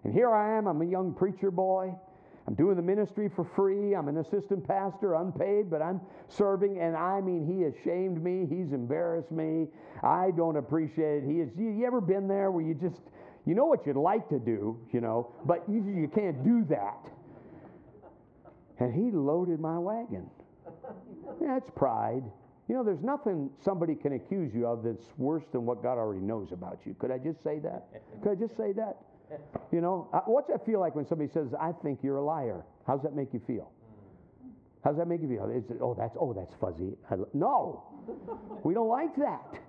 And here I am, I'm a young preacher boy. I'm doing the ministry for free. I'm an assistant pastor, unpaid, but I'm serving. And I mean, he has shamed me. He's embarrassed me. I don't appreciate it. He has. You ever been there where you just, you know what you'd like to do, you know, but you, you can't do that. And he loaded my wagon. That's pride. You know, there's nothing somebody can accuse you of that's worse than what God already knows about you. Could I just say that? Could I just say that? You know, what's that feel like when somebody says, I think you're a liar? How's that make you feel? How's that make you feel? Is it, oh, that's, oh, that's fuzzy. no, we don't like that.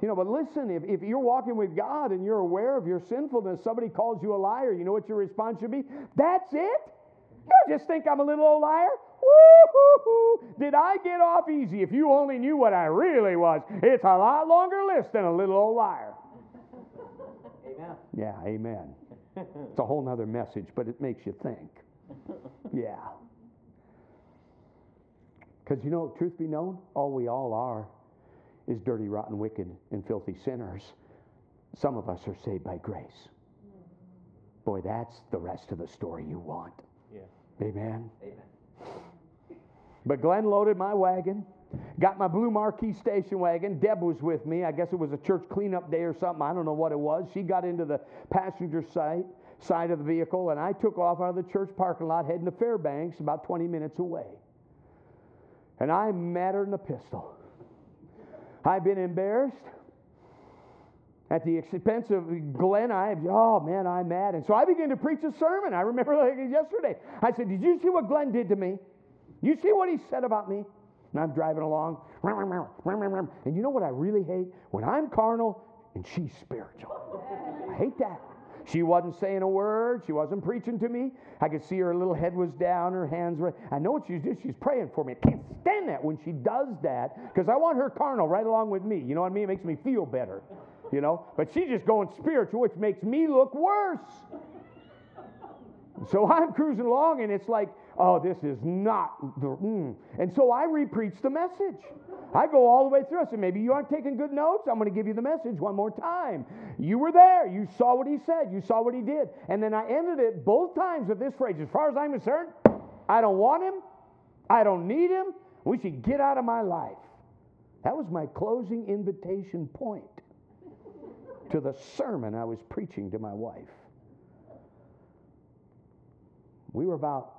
You know, but listen, if, if you're walking with God and you're aware of your sinfulness, somebody calls you a liar, you know what your response should be? That's it? You just think I'm a little old liar? Did I get off easy? If you only knew what I really was, it's a lot longer list than a little old liar. Amen. Yeah, amen. It's a whole nother message, but it makes you think. Yeah. Because you know, truth be known, all we all are is dirty, rotten, wicked, and filthy sinners. Some of us are saved by grace. Boy, that's the rest of the story you want. Yeah. Amen. Amen. But Glenn loaded my wagon, got my blue Marquis station wagon. Deb was with me. I guess it was a church cleanup day or something. I don't know what it was. She got into the passenger side, side of the vehicle, and I took off out of the church parking lot heading to Fairbanks, about 20 minutes away. And I'm madder than a pistol. I've been embarrassed at the expense of Glenn. I, oh man, I'm mad. And so I began to preach a sermon. I remember like yesterday. I said, Did you see what Glenn did to me? You see what he said about me? And I'm driving along. And you know what I really hate? When I'm carnal and she's spiritual. I hate that. She wasn't saying a word. She wasn't preaching to me. I could see her little head was down, her hands were. I know what she's doing. She's praying for me. I can't stand that when she does that because I want her carnal right along with me. You know what I mean? It makes me feel better. You know? But she's just going spiritual, which makes me look worse. So I'm cruising along, and it's like oh, this is not the. Mm. And so I repreach the message. I go all the way through. I said, maybe you aren't taking good notes. I'm going to give you the message one more time. You were there. You saw what he said. You saw what he did. And then I ended it both times with this phrase as far as I'm concerned, I don't want him. I don't need him. We should get out of my life. That was my closing invitation point to the sermon I was preaching to my wife. We were about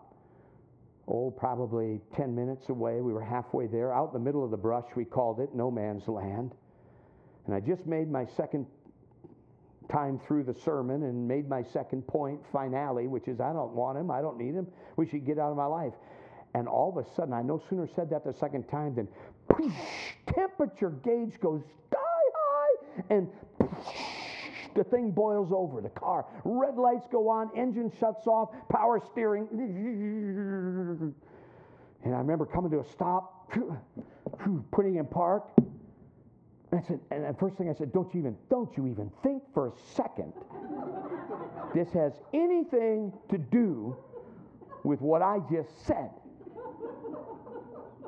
oh, probably 10 minutes away. We were halfway there, out in the middle of the brush, we called it no man's land. And I just made my second time through the sermon and made my second point, finale, which is I don't want him, I don't need him, we should get out of my life. And all of a sudden, I no sooner said that the second time than temperature gauge goes sky high and the thing boils over. The car, red lights go on, engine shuts off, power steering. And I remember coming to a stop, putting in park. And I said, and the first thing I said, don't you even, don't you even think for a second this has anything to do with what I just said.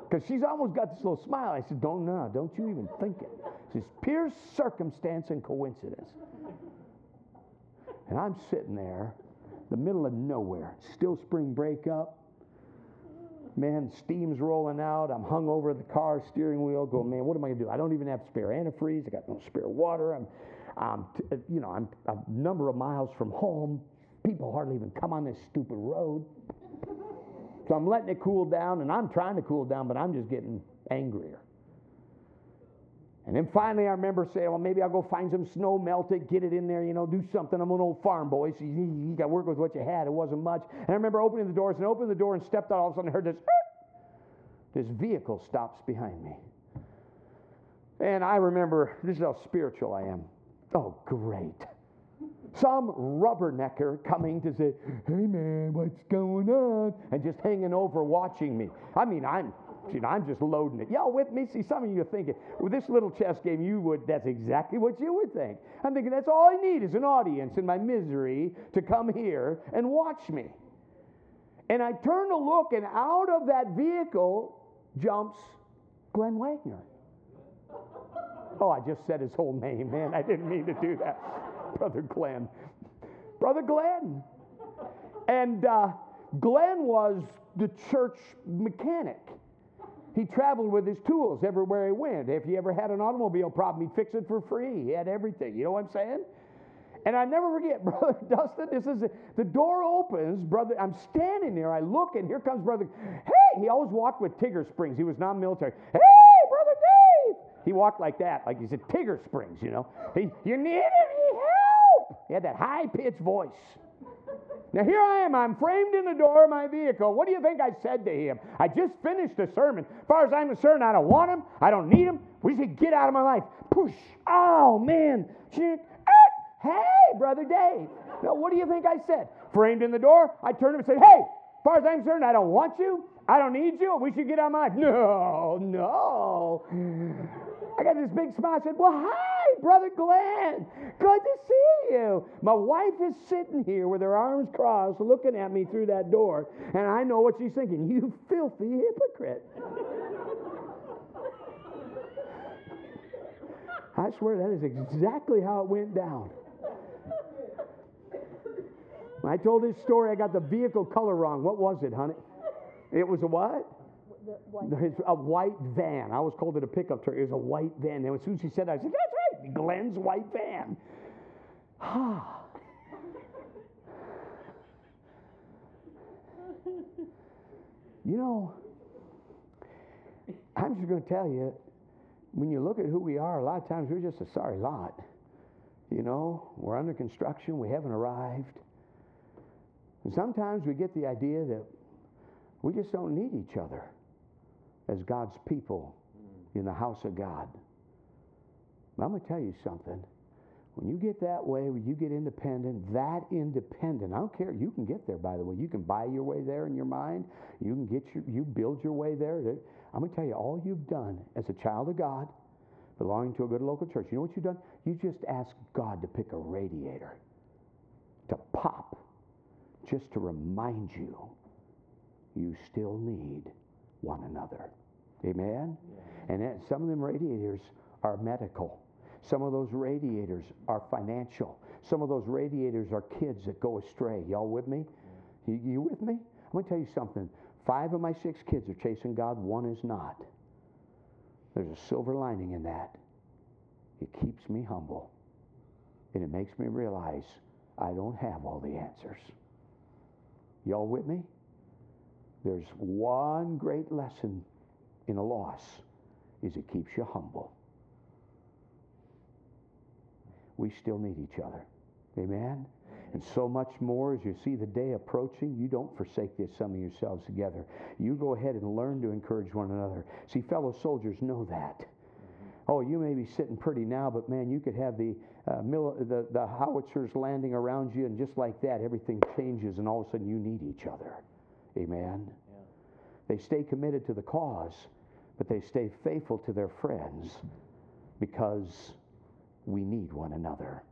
Because she's almost got this little smile. I said, Don't, no, don't you even think it. It's pure circumstance and coincidence. And I'm sitting there, the middle of nowhere, still spring break up. Man, steam's rolling out. I'm hung over the car steering wheel, going, man, what am I gonna do? I don't even have spare antifreeze. I got no spare water. I'm, I'm, t- you know, I'm a number of miles from home. People hardly even come on this stupid road. So I'm letting it cool down, and I'm trying to cool down, but I'm just getting angrier. And then finally, I remember saying, well, maybe I'll go find some snow, melt it, get it in there, you know, do something. I'm an old farm boy, so you, you got to work with what you had. It wasn't much. And I remember opening the doors and opened the door and stepped out. All of a sudden, I heard this, this vehicle stops behind me. And I remember, this is how spiritual I am. Oh, great. Some rubbernecker coming to say, hey man, what's going on? And just hanging over watching me. I mean, I'm I'm just loading it. Y'all with me? See, some of you are thinking, with this little chess game, you would, that's exactly what you would think. I'm thinking, that's all I need is an audience in my misery to come here and watch me. And I turn to look, and out of that vehicle jumps Glenn Wagner. Oh, I just said his whole name, man. I didn't mean to do that. Brother Glenn. Brother Glenn. And uh, Glenn was the church mechanic. He traveled with his tools everywhere he went. If he ever had an automobile problem, he'd fix it for free. He had everything. You know what I'm saying? And I never forget, Brother Dustin, this is the door opens, brother. I'm standing there. I look, and here comes Brother. Hey, he always walked with Tigger Springs. He was non military. Hey, Brother Dave. He walked like that, like he said Tigger Springs, you know. He, you need any help? He had that high pitched voice. Now, here I am. I'm framed in the door of my vehicle. What do you think I said to him? I just finished a sermon. As far as I'm concerned, I don't want him. I don't need him. We said, get out of my life. Push. Oh, man. Ah. Hey, Brother Dave. Now, what do you think I said? Framed in the door, I turned him and said, Hey, as far as I'm concerned, I don't want you. I don't need you. We should get out of my. No, no. I got this big smile. I said, Well, hi, Brother Glenn. Good to see you. My wife is sitting here with her arms crossed looking at me through that door, and I know what she's thinking. You filthy hypocrite. I swear that is exactly how it went down. When I told this story, I got the vehicle color wrong. What was it, honey? It was a what? White. A white van. I always called it a pickup truck. It was a white van. And as soon as she said that, I said, That's right, Glenn's white van. you know, I'm just going to tell you, when you look at who we are, a lot of times we're just a sorry lot. You know, we're under construction, we haven't arrived. And sometimes we get the idea that we just don't need each other as God's people in the house of God. But I'm going to tell you something. When you get that way, when you get independent, that independent, I don't care, you can get there, by the way. You can buy your way there in your mind. You can get your, you build your way there. I'm going to tell you, all you've done as a child of God, belonging to a good local church, you know what you've done? You just asked God to pick a radiator to pop just to remind you you still need one another. Amen? And some of them radiators are medical. Some of those radiators are financial. Some of those radiators are kids that go astray. Y'all with me? You, you with me? I'm going to tell you something. Five of my six kids are chasing God, one is not. There's a silver lining in that. It keeps me humble. And it makes me realize I don't have all the answers. Y'all with me? There's one great lesson in a loss is it keeps you humble. We still need each other. Amen? And so much more as you see the day approaching, you don't forsake the assembling yourselves together. You go ahead and learn to encourage one another. See, fellow soldiers know that. Oh, you may be sitting pretty now, but man, you could have the, uh, mil- the, the howitzers landing around you, and just like that, everything changes, and all of a sudden you need each other. Amen. Yeah. They stay committed to the cause, but they stay faithful to their friends because we need one another.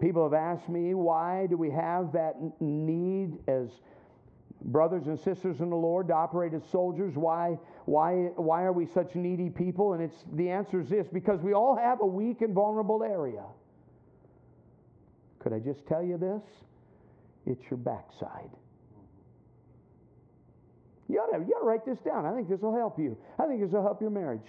People have asked me, why do we have that need as brothers and sisters in the Lord to operate as soldiers. Why, why, why are we such needy people? And it's the answer is this because we all have a weak and vulnerable area. Could I just tell you this? It's your backside. You ought, to, you ought to write this down. I think this will help you. I think this will help your marriage.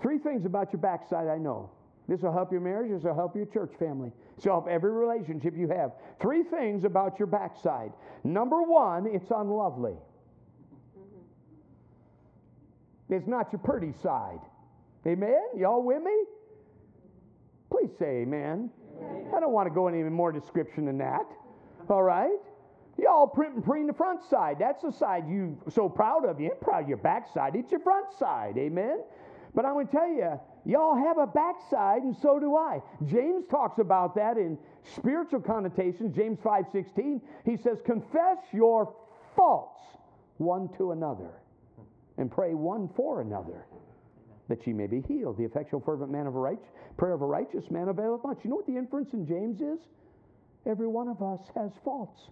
Three things about your backside I know. This will help your marriage. This will help your church family. This will help every relationship you have. Three things about your backside. Number one, it's unlovely. It's not your pretty side. Amen? Y'all with me? Please say amen. I don't want to go any more description than that. All right? Y'all print and preen the front side. That's the side you so proud of. You ain't proud of your backside. It's your front side. Amen? But I'm going to tell you, y'all have a backside, and so do I. James talks about that in spiritual connotations. James 5:16. He says, "Confess your faults one to another, and pray one for another, that ye may be healed." The effectual fervent man of a right, prayer of a righteous man availeth much. You know what the inference in James is? Every one of us has faults.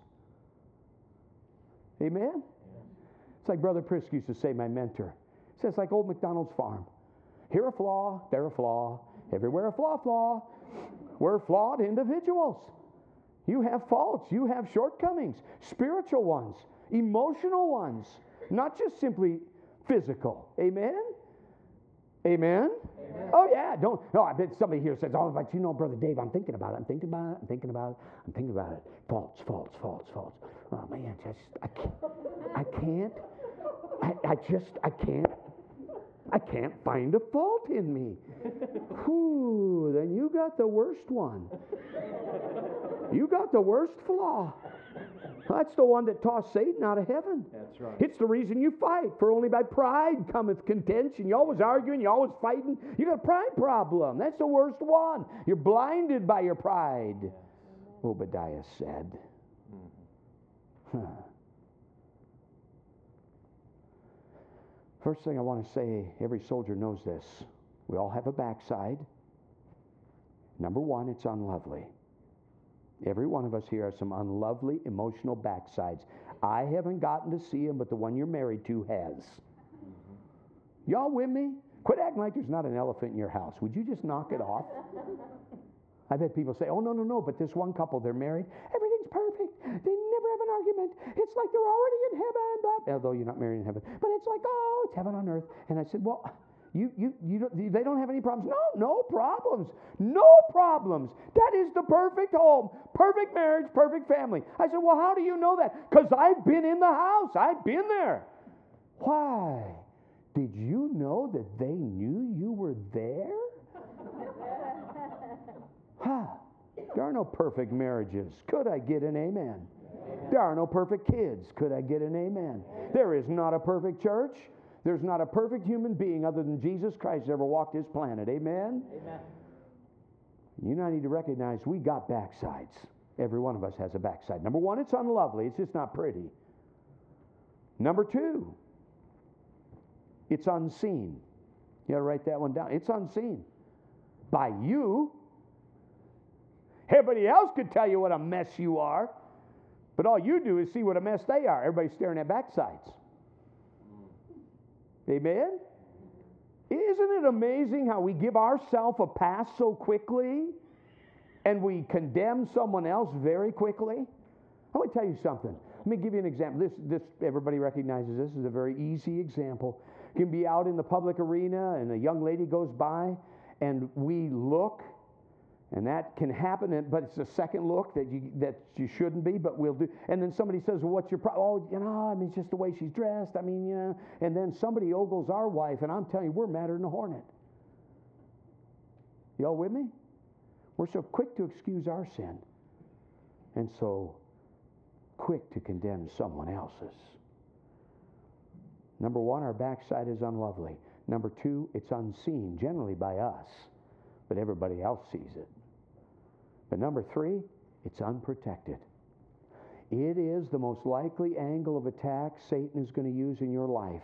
Amen. It's like Brother Prisk used to say, my mentor. He says, like old McDonald's farm. Here a flaw, there a flaw, everywhere a flaw, flaw. We're flawed individuals. You have faults, you have shortcomings, spiritual ones, emotional ones, not just simply physical. Amen? Amen? Amen? Oh, yeah. Don't. No, I bet somebody here says, Oh, but you know, Brother Dave, I'm thinking about it. I'm thinking about it. I'm thinking about it. I'm thinking about it. Faults, faults, faults, faults. Oh, man, just, I can't. I can't. I, I just, I can't I can't find a fault in me. Whew, then you got the worst one. You got the worst flaw. That's the one that tossed Satan out of heaven. That's right. It's the reason you fight. For only by pride cometh contention. You're always arguing, you're always fighting. You got a pride problem. That's the worst one. You're blinded by your pride. Obadiah said. Mm-hmm. Huh. First thing I want to say every soldier knows this. We all have a backside. Number one, it's unlovely. Every one of us here has some unlovely emotional backsides. I haven't gotten to see them, but the one you're married to has. Y'all with me? Quit acting like there's not an elephant in your house. Would you just knock it off? I've had people say, oh, no, no, no, but this one couple, they're married. Everything's perfect. They never have an argument. It's like they're already in heaven. Blah. Although you're not married in heaven. But it's like, oh, it's heaven on earth. And I said, well, you, you, you don't, they don't have any problems. No, no problems. No problems. That is the perfect home, perfect marriage, perfect family. I said, well, how do you know that? Because I've been in the house. I've been there. Why? Did you know that they knew you were there? huh. There are no perfect marriages. Could I get an amen? There are no perfect kids. Could I get an amen? There is not a perfect church. There's not a perfect human being other than Jesus Christ ever walked this planet. Amen? Amen. You and I need to recognize we got backsides. Every one of us has a backside. Number one, it's unlovely, it's just not pretty. Number two, it's unseen. You got to write that one down. It's unseen by you. Everybody else could tell you what a mess you are. But all you do is see what a mess they are. Everybody's staring at backsides. Amen? Isn't it amazing how we give ourselves a pass so quickly and we condemn someone else very quickly? I want to tell you something. Let me give you an example. This, this everybody recognizes this is a very easy example. You can be out in the public arena and a young lady goes by and we look and that can happen, but it's a second look that you, that you shouldn't be, but we'll do. And then somebody says, well, what's your problem? Oh, you know, I mean, it's just the way she's dressed. I mean, you know. And then somebody ogles our wife, and I'm telling you, we're madder than a hornet. Y'all with me? We're so quick to excuse our sin and so quick to condemn someone else's. Number one, our backside is unlovely. Number two, it's unseen, generally by us, but everybody else sees it. But number three, it's unprotected. It is the most likely angle of attack Satan is going to use in your life.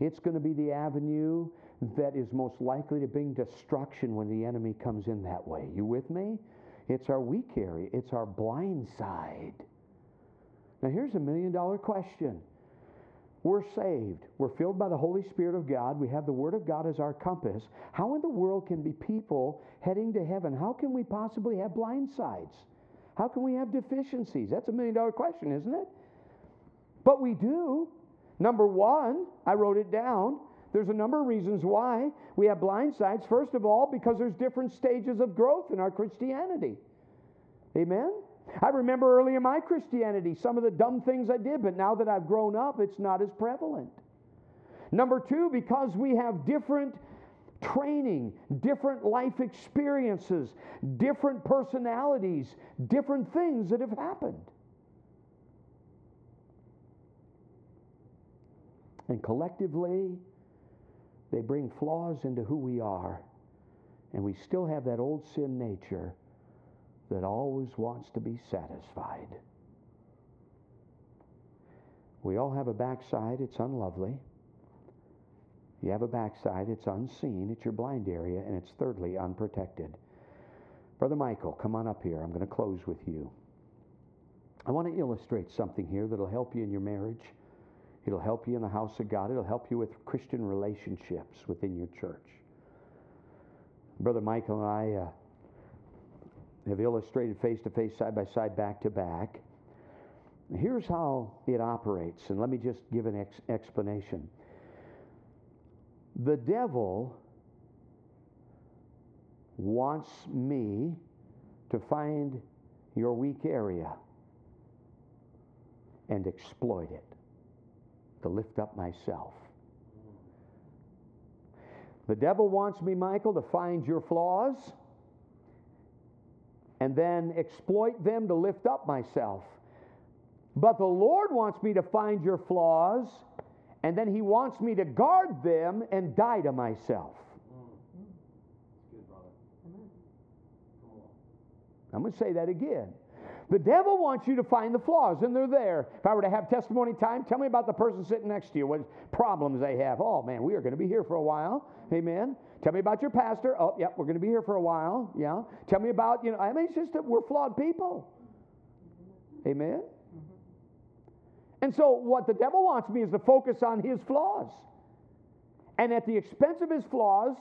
It's going to be the avenue that is most likely to bring destruction when the enemy comes in that way. You with me? It's our weak area, it's our blind side. Now, here's a million dollar question. We're saved. We're filled by the Holy Spirit of God. We have the Word of God as our compass. How in the world can be people heading to heaven? How can we possibly have blind sides? How can we have deficiencies? That's a million dollar question, isn't it? But we do. Number one, I wrote it down. There's a number of reasons why we have blind sides. First of all, because there's different stages of growth in our Christianity. Amen? I remember early in my Christianity some of the dumb things I did, but now that I've grown up, it's not as prevalent. Number two, because we have different training, different life experiences, different personalities, different things that have happened. And collectively, they bring flaws into who we are. And we still have that old sin nature that always wants to be satisfied. We all have a backside, it's unlovely. You have a backside, it's unseen, it's your blind area, and it's thirdly unprotected. Brother Michael, come on up here. I'm going to close with you. I want to illustrate something here that'll help you in your marriage. It'll help you in the house of God. It'll help you with Christian relationships within your church. Brother Michael and I uh, have illustrated face to face, side by side, back to back. Here's how it operates, and let me just give an ex- explanation. The devil wants me to find your weak area and exploit it, to lift up myself. The devil wants me, Michael, to find your flaws and then exploit them to lift up myself. But the Lord wants me to find your flaws, and then He wants me to guard them and die to myself. Mm. I'm going to say that again. The devil wants you to find the flaws, and they're there. If I were to have testimony time, tell me about the person sitting next to you, what problems they have. Oh, man, we are going to be here for a while. Amen. Tell me about your pastor. Oh, yeah, we're going to be here for a while. Yeah. Tell me about, you know, I mean, it's just that we're flawed people. Amen. And so, what the devil wants me is to focus on his flaws. And at the expense of his flaws,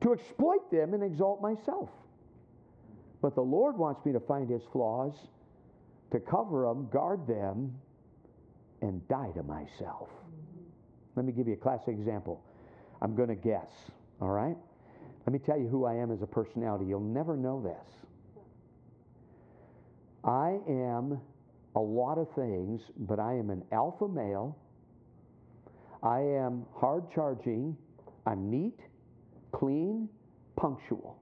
to exploit them and exalt myself. But the Lord wants me to find his flaws, to cover them, guard them, and die to myself. Let me give you a classic example. I'm going to guess, all right? Let me tell you who I am as a personality. You'll never know this. I am a lot of things, but I am an alpha male. I am hard charging. I'm neat, clean, punctual.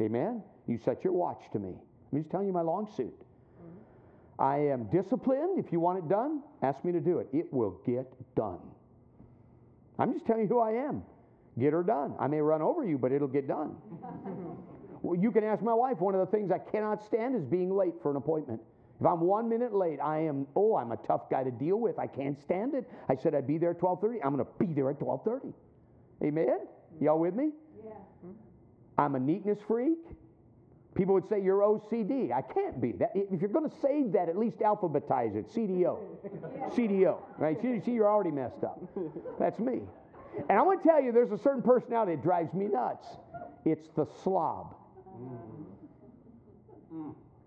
Amen? You set your watch to me. I'm just telling you my long suit. Mm-hmm. I am disciplined. If you want it done, ask me to do it. It will get done. I'm just telling you who I am. Get her done. I may run over you, but it'll get done. well, you can ask my wife. One of the things I cannot stand is being late for an appointment. If I'm one minute late, I am, oh, I'm a tough guy to deal with. I can't stand it. I said I'd be there at 1230. I'm going to be there at 1230. Amen? Y'all with me? Yeah. I'm a neatness freak. People would say you're OCD. I can't be. That, if you're going to say that, at least alphabetize it. CDO. CDO. Right? See, see, you're already messed up. That's me. And I want to tell you, there's a certain personality that drives me nuts. It's the slob. Mm.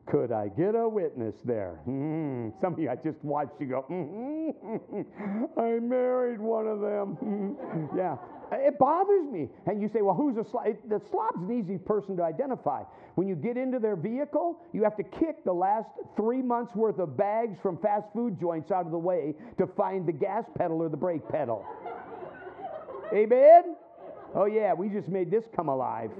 Could I get a witness there? Mm-hmm. Some of you, I just watched you go, mm-hmm. I married one of them. Mm-hmm. yeah. It bothers me. And you say, well, who's a slob? The slob's an easy person to identify. When you get into their vehicle, you have to kick the last three months' worth of bags from fast food joints out of the way to find the gas pedal or the brake pedal. Amen? Oh, yeah, we just made this come alive.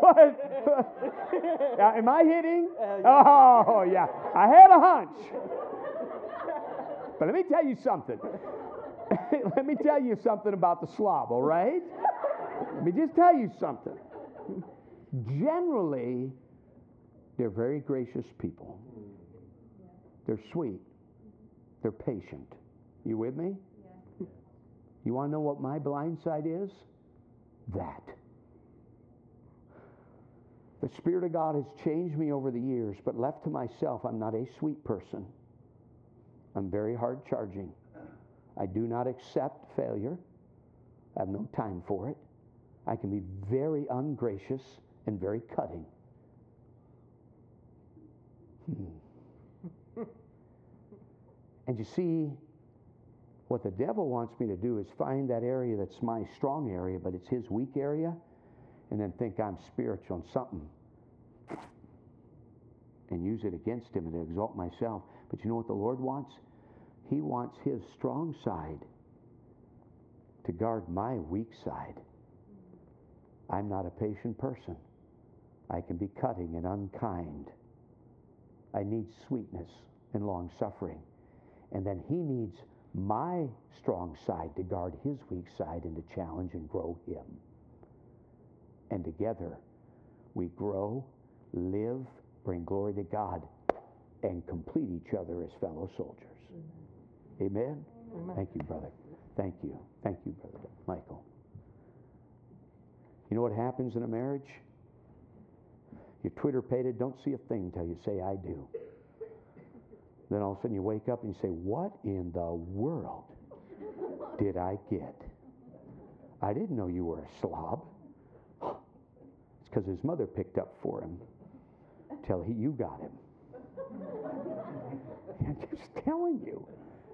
What? now, am I hitting? Oh, yeah. I had a hunch. But let me tell you something. let me tell you something about the slob, all right? let me just tell you something. Generally, they're very gracious people. They're sweet. They're patient. You with me? Yeah. You want to know what my blind side is? That. The Spirit of God has changed me over the years, but left to myself, I'm not a sweet person. I'm very hard charging. I do not accept failure. I have no time for it. I can be very ungracious and very cutting. Hmm. and you see, what the devil wants me to do is find that area that's my strong area, but it's his weak area, and then think I'm spiritual and something and use it against him and to exalt myself. But you know what the Lord wants? He wants his strong side to guard my weak side. I'm not a patient person. I can be cutting and unkind. I need sweetness and long suffering. And then he needs my strong side to guard his weak side and to challenge and grow him. And together we grow, live, bring glory to God, and complete each other as fellow soldiers. Amen? Amen. Thank you, brother. Thank you. Thank you, brother Michael. You know what happens in a marriage? You're Twitter pated, don't see a thing until you say, I do. Then all of a sudden you wake up and you say, What in the world did I get? I didn't know you were a slob. It's because his mother picked up for him till he, you got him. I'm just telling you.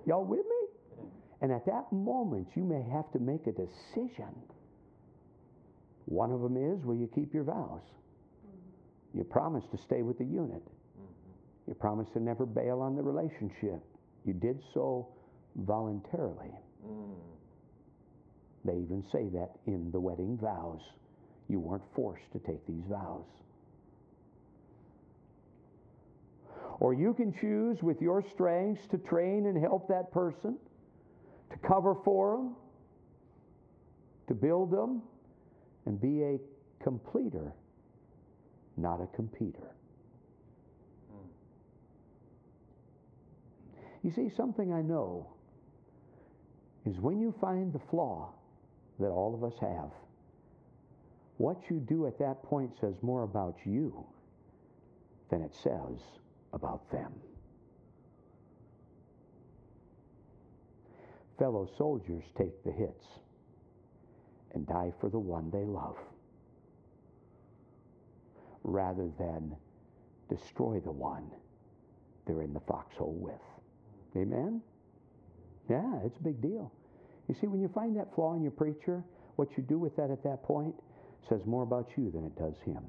Y'all with me? And at that moment, you may have to make a decision. One of them is will you keep your vows? You promise to stay with the unit. You promise to never bail on the relationship. You did so voluntarily. Mm. They even say that in the wedding vows. You weren't forced to take these vows. Or you can choose with your strengths to train and help that person, to cover for them, to build them, and be a completer, not a competitor. You see, something I know is when you find the flaw that all of us have, what you do at that point says more about you than it says about them. Fellow soldiers take the hits and die for the one they love rather than destroy the one they're in the foxhole with. Amen? Yeah, it's a big deal. You see, when you find that flaw in your preacher, what you do with that at that point says more about you than it does him.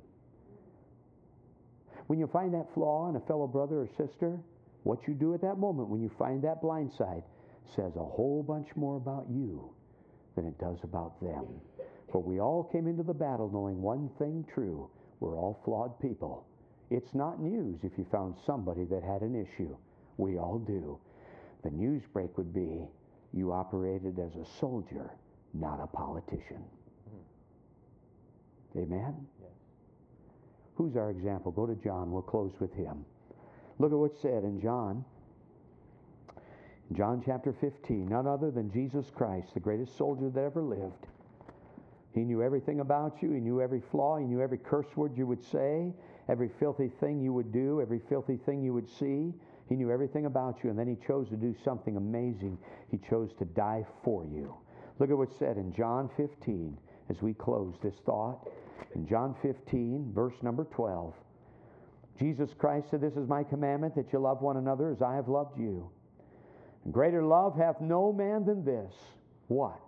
When you find that flaw in a fellow brother or sister, what you do at that moment when you find that blind side says a whole bunch more about you than it does about them. For we all came into the battle knowing one thing true we're all flawed people. It's not news if you found somebody that had an issue. We all do. The news break would be you operated as a soldier, not a politician. Amen? Yes. Who's our example? Go to John. We'll close with him. Look at what's said in John. John chapter 15. None other than Jesus Christ, the greatest soldier that ever lived. He knew everything about you. He knew every flaw. He knew every curse word you would say, every filthy thing you would do, every filthy thing you would see. He knew everything about you, and then he chose to do something amazing. He chose to die for you. Look at what's said in John 15 as we close this thought. In John 15, verse number 12, Jesus Christ said, This is my commandment that you love one another as I have loved you. And greater love hath no man than this. What?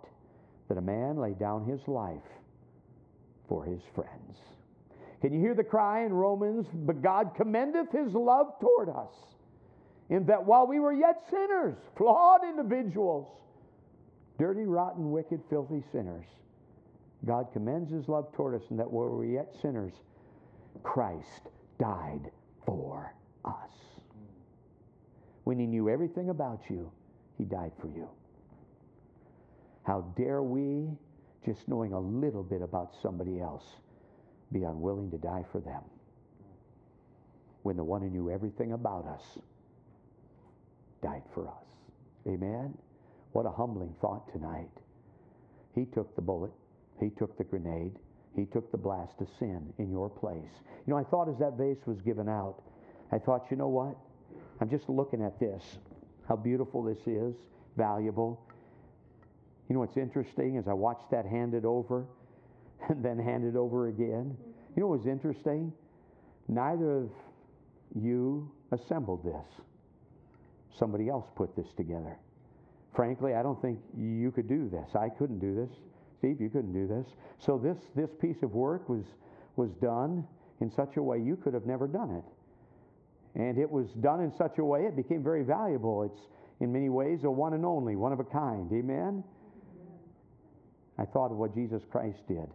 That a man lay down his life for his friends. Can you hear the cry in Romans? But God commendeth his love toward us in that while we were yet sinners, flawed individuals, dirty, rotten, wicked, filthy sinners, God commends his love toward us, and that while we were yet sinners, Christ died for us. When he knew everything about you, he died for you. How dare we, just knowing a little bit about somebody else, be unwilling to die for them? When the one who knew everything about us died for us. Amen? What a humbling thought tonight. He took the bullet, he took the grenade, He took the blast of sin in your place. You know, I thought as that vase was given out, I thought, you know what? I'm just looking at this, how beautiful this is, valuable. You know what's interesting is I watched that handed over and then handed over again. Mm-hmm. You know what was interesting? Neither of you assembled this. Somebody else put this together. Frankly, I don't think you could do this. I couldn't do this. Steve, you couldn't do this. So this this piece of work was was done in such a way you could have never done it. And it was done in such a way it became very valuable. It's in many ways a one and only, one of a kind. Amen. I thought of what Jesus Christ did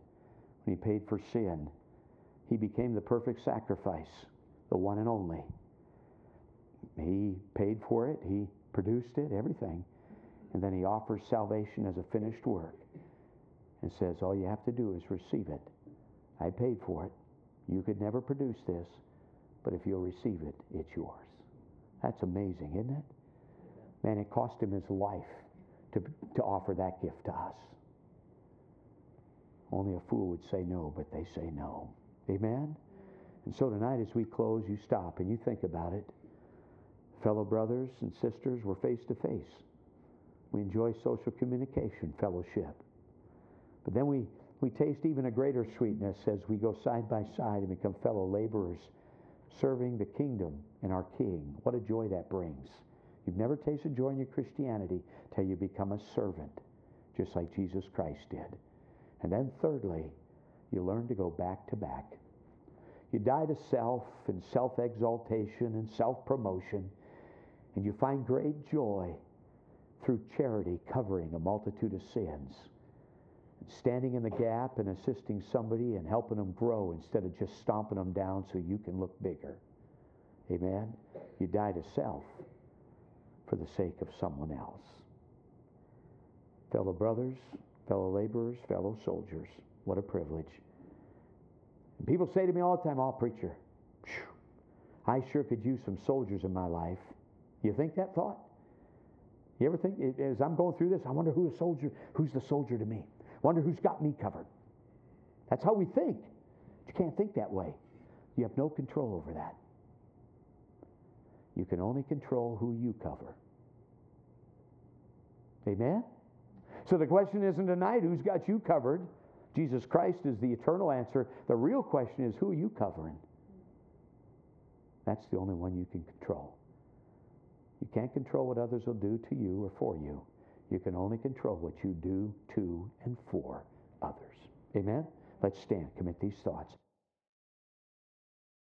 when he paid for sin. He became the perfect sacrifice, the one and only. He paid for it, he produced it, everything. And then he offers salvation as a finished work and says, All you have to do is receive it. I paid for it. You could never produce this, but if you'll receive it, it's yours. That's amazing, isn't it? Man, it cost him his life to, to offer that gift to us. Only a fool would say no, but they say no. Amen? And so tonight, as we close, you stop and you think about it. Fellow brothers and sisters, we're face to face. We enjoy social communication, fellowship. But then we, we taste even a greater sweetness as we go side by side and become fellow laborers, serving the kingdom and our King. What a joy that brings. You've never tasted joy in your Christianity till you become a servant, just like Jesus Christ did. And then, thirdly, you learn to go back to back. You die to self and self exaltation and self promotion, and you find great joy through charity covering a multitude of sins. Standing in the gap and assisting somebody and helping them grow instead of just stomping them down so you can look bigger. Amen? You die to self for the sake of someone else. Fellow brothers, fellow laborers, fellow soldiers, what a privilege. And people say to me all the time, Oh, preacher, I sure could use some soldiers in my life. You think that thought? You ever think, as I'm going through this, I wonder who a soldier, who's the soldier to me? Wonder who's got me covered. That's how we think. But you can't think that way. You have no control over that. You can only control who you cover. Amen? So the question isn't tonight who's got you covered. Jesus Christ is the eternal answer. The real question is who are you covering? That's the only one you can control. You can't control what others will do to you or for you. You can only control what you do to and for others. Amen? Let's stand, commit these thoughts.